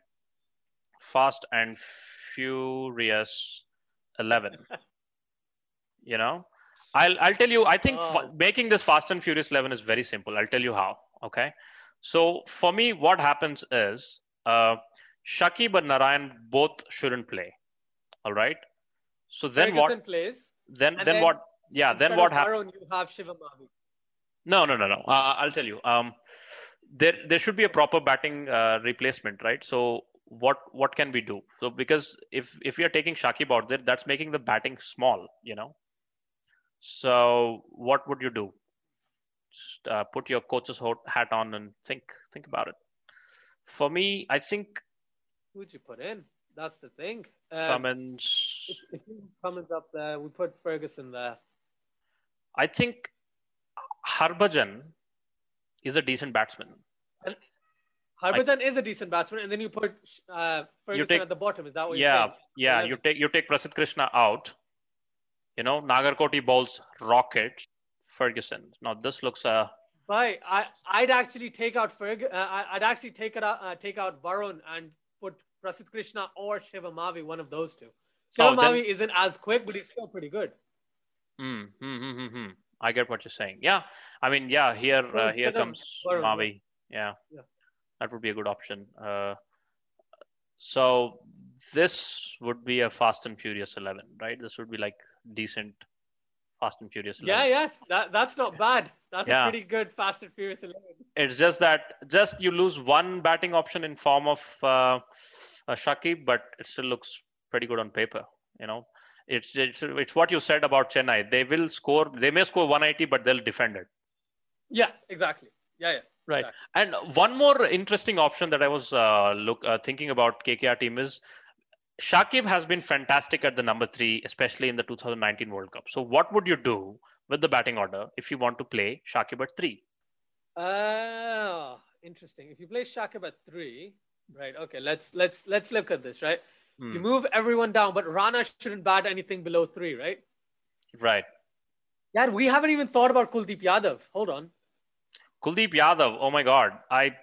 fast and furious eleven. [LAUGHS] you know, I'll I'll tell you. I think oh. f- making this fast and furious eleven is very simple. I'll tell you how. Okay, so for me, what happens is uh, Shakib and Narayan both shouldn't play. All right. So then Ferguson what? Plays, then, then then what? Yeah. Then what happens? You have Shivam Mavi. No, no, no, no. Uh, I'll tell you. Um, there there should be a proper batting uh, replacement, right? So what what can we do? So because if if we are taking Shakib out there, that's making the batting small, you know. So what would you do? Just, uh, put your coach's hat on and think think about it. For me, I think. Who'd you put in? That's the thing. Um, Cummins. If, if Cummins up there, we put Ferguson there. I think Harbhajan is a decent batsman. And Harbhajan is a decent batsman, and then you put uh, Ferguson take, at the bottom. Is that what yeah, you're saying? Yeah, yeah. you take you take Prasidh Krishna out. You know, Nagarkoti bowls rocket Ferguson. Now this looks uh Right, I I'd actually take out Ferg. Uh, I'd actually take it out, uh, take out Varun and put Prasidh Krishna or Shivam Mavi, one of those two. Shivam oh, Mavi then... isn't as quick, but he's still pretty good. Hmm. Hmm. Hmm. hmm, hmm. I get what you're saying. Yeah, I mean, yeah, here uh, here comes Mavi. Yeah. yeah, that would be a good option. Uh, so this would be a Fast and Furious Eleven, right? This would be like decent Fast and Furious 11. Yeah, yeah, that, that's not bad. That's yeah. a pretty good Fast and Furious 11. It's just that just you lose one batting option in form of uh, a Shakib, but it still looks pretty good on paper, you know. It's, it's it's what you said about Chennai. They will score. They may score 180, but they'll defend it. Yeah, exactly. Yeah, yeah. Right. And one more interesting option that I was uh, look uh, thinking about KKR team is Shakib has been fantastic at the number three, especially in the 2019 World Cup. So, what would you do with the batting order if you want to play Shakib at three? Oh, interesting. If you play Shakib at three, right? Okay, let's let's let's look at this. Right, hmm. you move everyone down, but Rana shouldn't bat anything below three, right? Right. Yeah, we haven't even thought about Kuldeep Yadav. Hold on. Kuldeep Yadav. Oh my God, I,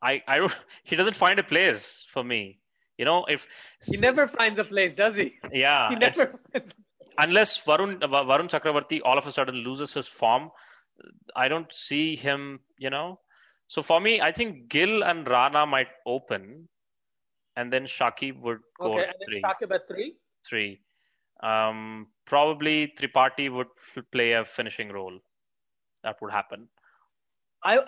I, I. [LAUGHS] He doesn't find a place for me. You know, if he never finds a place, does he? Yeah. He never. unless Varun Varun Chakravarti all of a sudden loses his form, I don't see him. You know, so for me, I think Gill and Rana might open, and then Shakib would go okay, and then three. Shakib at three. Three. Um, probably Tripathi would play a finishing role. That would happen. I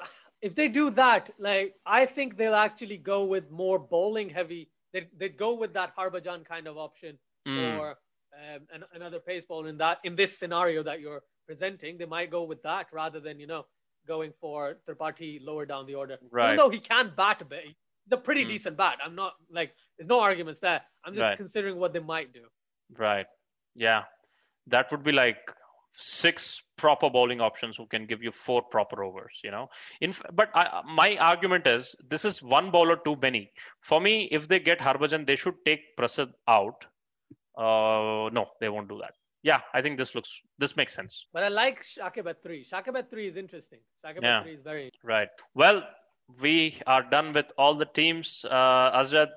if they do that, like I think they'll actually go with more bowling heavy. They'd, they'd go with that Harbhajan kind of option mm. or um, an, another pace bowler in that in this scenario that you're presenting. They might go with that rather than you know going for Tripathi lower down the order. Right. Even though he can bat a bit, the pretty mm. decent bat. I'm not like there's no arguments there. I'm just right. considering what they might do. Right. Yeah. That would be like six proper bowling options who can give you four proper overs you know in but I, my argument is this is one bowler too many for me if they get harbhajan they should take prasidh out uh no they won't do that yeah i think this looks this makes sense but i like shakib at 3 shakib at 3 is interesting shakib yeah. at 3 is very right well we are done with all the teams uh azad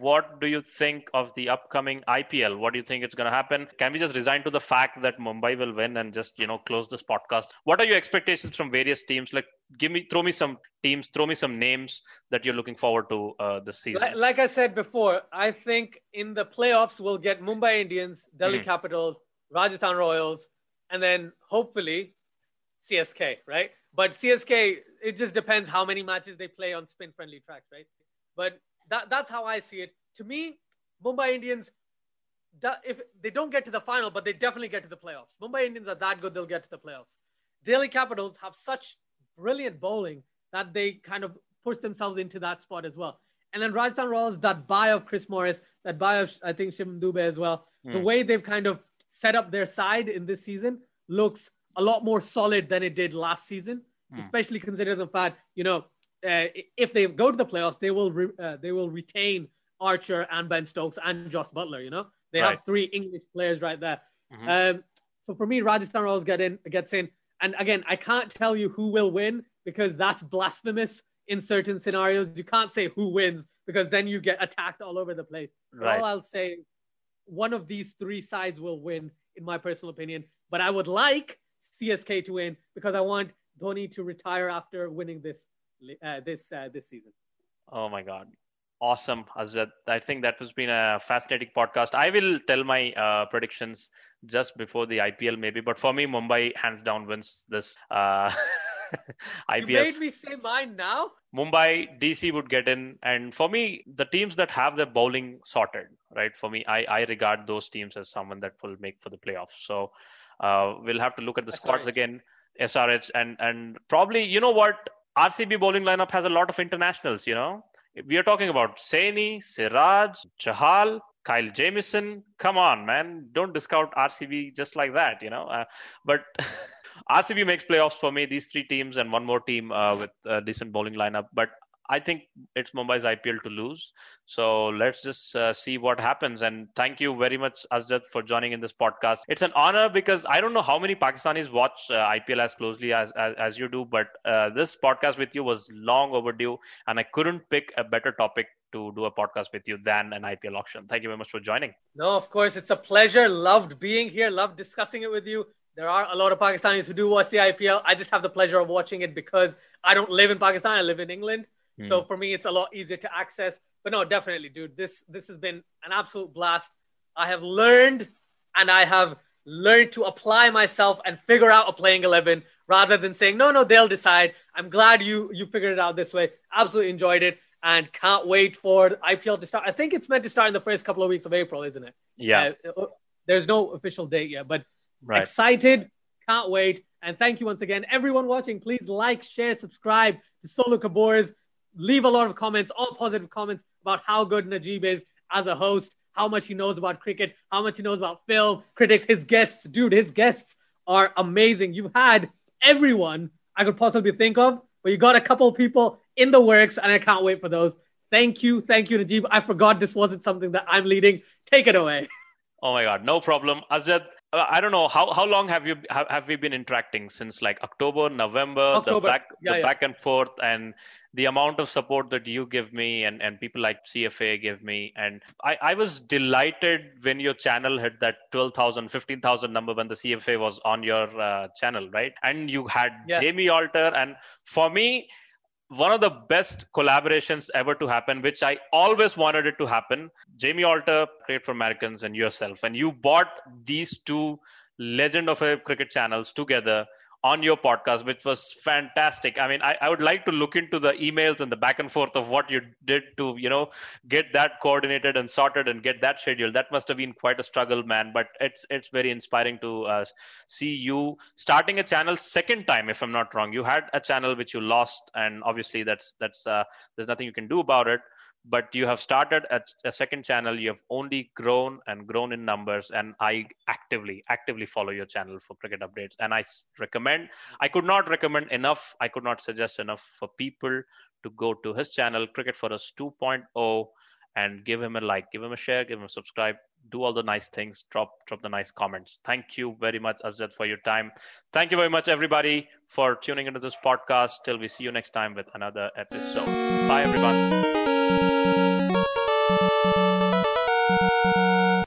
what do you think of the upcoming IPL? What do you think it's going to happen? Can we just resign to the fact that Mumbai will win and just you know close this podcast? What are your expectations from various teams? Like, give me, throw me some teams, throw me some names that you're looking forward to uh, this season. Like, like, I said before, I think in the playoffs we'll get Mumbai Indians, Delhi mm. Capitals, Rajasthan Royals, and then hopefully CSK, right? But CSK, it just depends how many matches they play on spin-friendly tracks, right? But that, that's how I see it. To me, Mumbai Indians, if they don't get to the final, but they definitely get to the playoffs. Mumbai Indians are that good; they'll get to the playoffs. Delhi Capitals have such brilliant bowling that they kind of push themselves into that spot as well. And then Rajasthan Royals, that buy of Chris Morris, that buy of I think Shivam Dube as well. Mm. The hmm. way they've kind of set up their side in this season looks a lot more solid than it did last season, mm. especially considering the fact you know uh, if they go to the playoffs, they will re- uh, they will retain Archer and Ben Stokes and Jos Buttler. You know, they right. have three English players right there. Mm-hmm. Um, so for me, Rajasthan Royals get in gets in, and again, I can't tell you who will win because that's blasphemous in certain scenarios. You can't say who wins because then you get attacked all over the place. Right. All I'll say, one of these three sides will win, in my personal opinion. But I would like CSK to win because I want Dhoni to retire after winning this uh, this uh, this season. Oh my God. Awesome, Azad. I think that has been a fascinating podcast. I will tell my uh, predictions just before the IPL, maybe. But for me, Mumbai hands down wins this uh, IPL. [LAUGHS] You made me say mine now. Mumbai, DC would get in, and for me, the teams that have their bowling sorted, right? For me, I, I regard those teams as someone that will make for the playoffs. So uh, we'll have to look at the squads again. SRH and and probably you know what RCB bowling lineup has a lot of internationals, you know. We are talking about Saini, Siraj, Chahal, Kyle Jamieson. Come on, man. Don't discount RCB just like that, you know. Uh, but [LAUGHS] RCB makes playoffs for me, these three teams and one more team uh, with a decent bowling lineup. But I think it's Mumbai's IPL to lose. So let's just uh, see what happens. And thank you very much, Azad, for joining in this podcast. It's an honor because I don't know how many Pakistanis watch uh, IPL as closely as, as, as you do, but uh, this podcast with you was long overdue, and I couldn't pick a better topic to do a podcast with you than an IPL auction. Thank you very much for joining. No, of course, it's a pleasure. Loved being here. Loved discussing it with you. There are a lot of Pakistanis who do watch the IPL. I just have the pleasure of watching it because I don't live in Pakistan. I live in England. Mm. So for me, it's a lot easier to access. But no, definitely, dude, this this has been an absolute blast. I have learned and I have learned to apply myself and figure out a playing eleven rather than saying no, no, they'll decide. I'm glad you you figured it out this way. Absolutely enjoyed it and can't wait for IPL to start. I think it's meant to start in the first couple of weeks of April, isn't it? Yeah. Uh, there's no official date yet, but Right. excited, can't wait. And thank you once again, everyone watching. Please like, share, subscribe to Solo Kabors. Leave a lot of comments, all positive comments about how good Najib is as a host, how much he knows about cricket, how much he knows about film, critics, his guests. Dude, his guests are amazing. You've had everyone I could possibly think of, but you got a couple people in the works, and I can't wait for those. Thank you, thank you, Najib. I forgot this wasn't something that I'm leading. Take it away. Oh my God, no problem. Azad, I don't know how, how long have you have, have we been interacting since like October, November, October. the back Yeah, the yeah. back and forth, and the amount of support that you give me and, and people like CFA give me, and I, I was delighted when your channel hit that 12,000, 15,000 number when the CFA was on your uh, channel, right? And you had Yeah. Jamie Alter, and for me, one of the best collaborations ever to happen, which I always wanted it to happen. Jamie Alter, Cricket for Americans, and yourself, and you bought these two legend of a cricket channels together on your podcast, which was fantastic. I mean, I, I would like to look into the emails and the back and forth of what you did to, you know, get that coordinated and sorted and get that scheduled. That must have been quite a struggle, man. But it's it's very inspiring to uh, see you starting a channel second time, if I'm not wrong. You had a channel which you lost, and obviously that's that's uh, there's nothing you can do about it. But you have started a, a second channel. You have only grown and grown in numbers, and I actively actively follow your channel for cricket updates. And i recommend. I could not recommend enough. I could not suggest enough for people to go to his channel, Cricket for Us 2.0, and give him a like, give him a share, give him a subscribe, do all the nice things, drop drop the nice comments. Thank you very much, Azad, for your time. Thank you very much, everybody, for tuning into this podcast. Till we see you next time with another episode. Bye, everyone. Música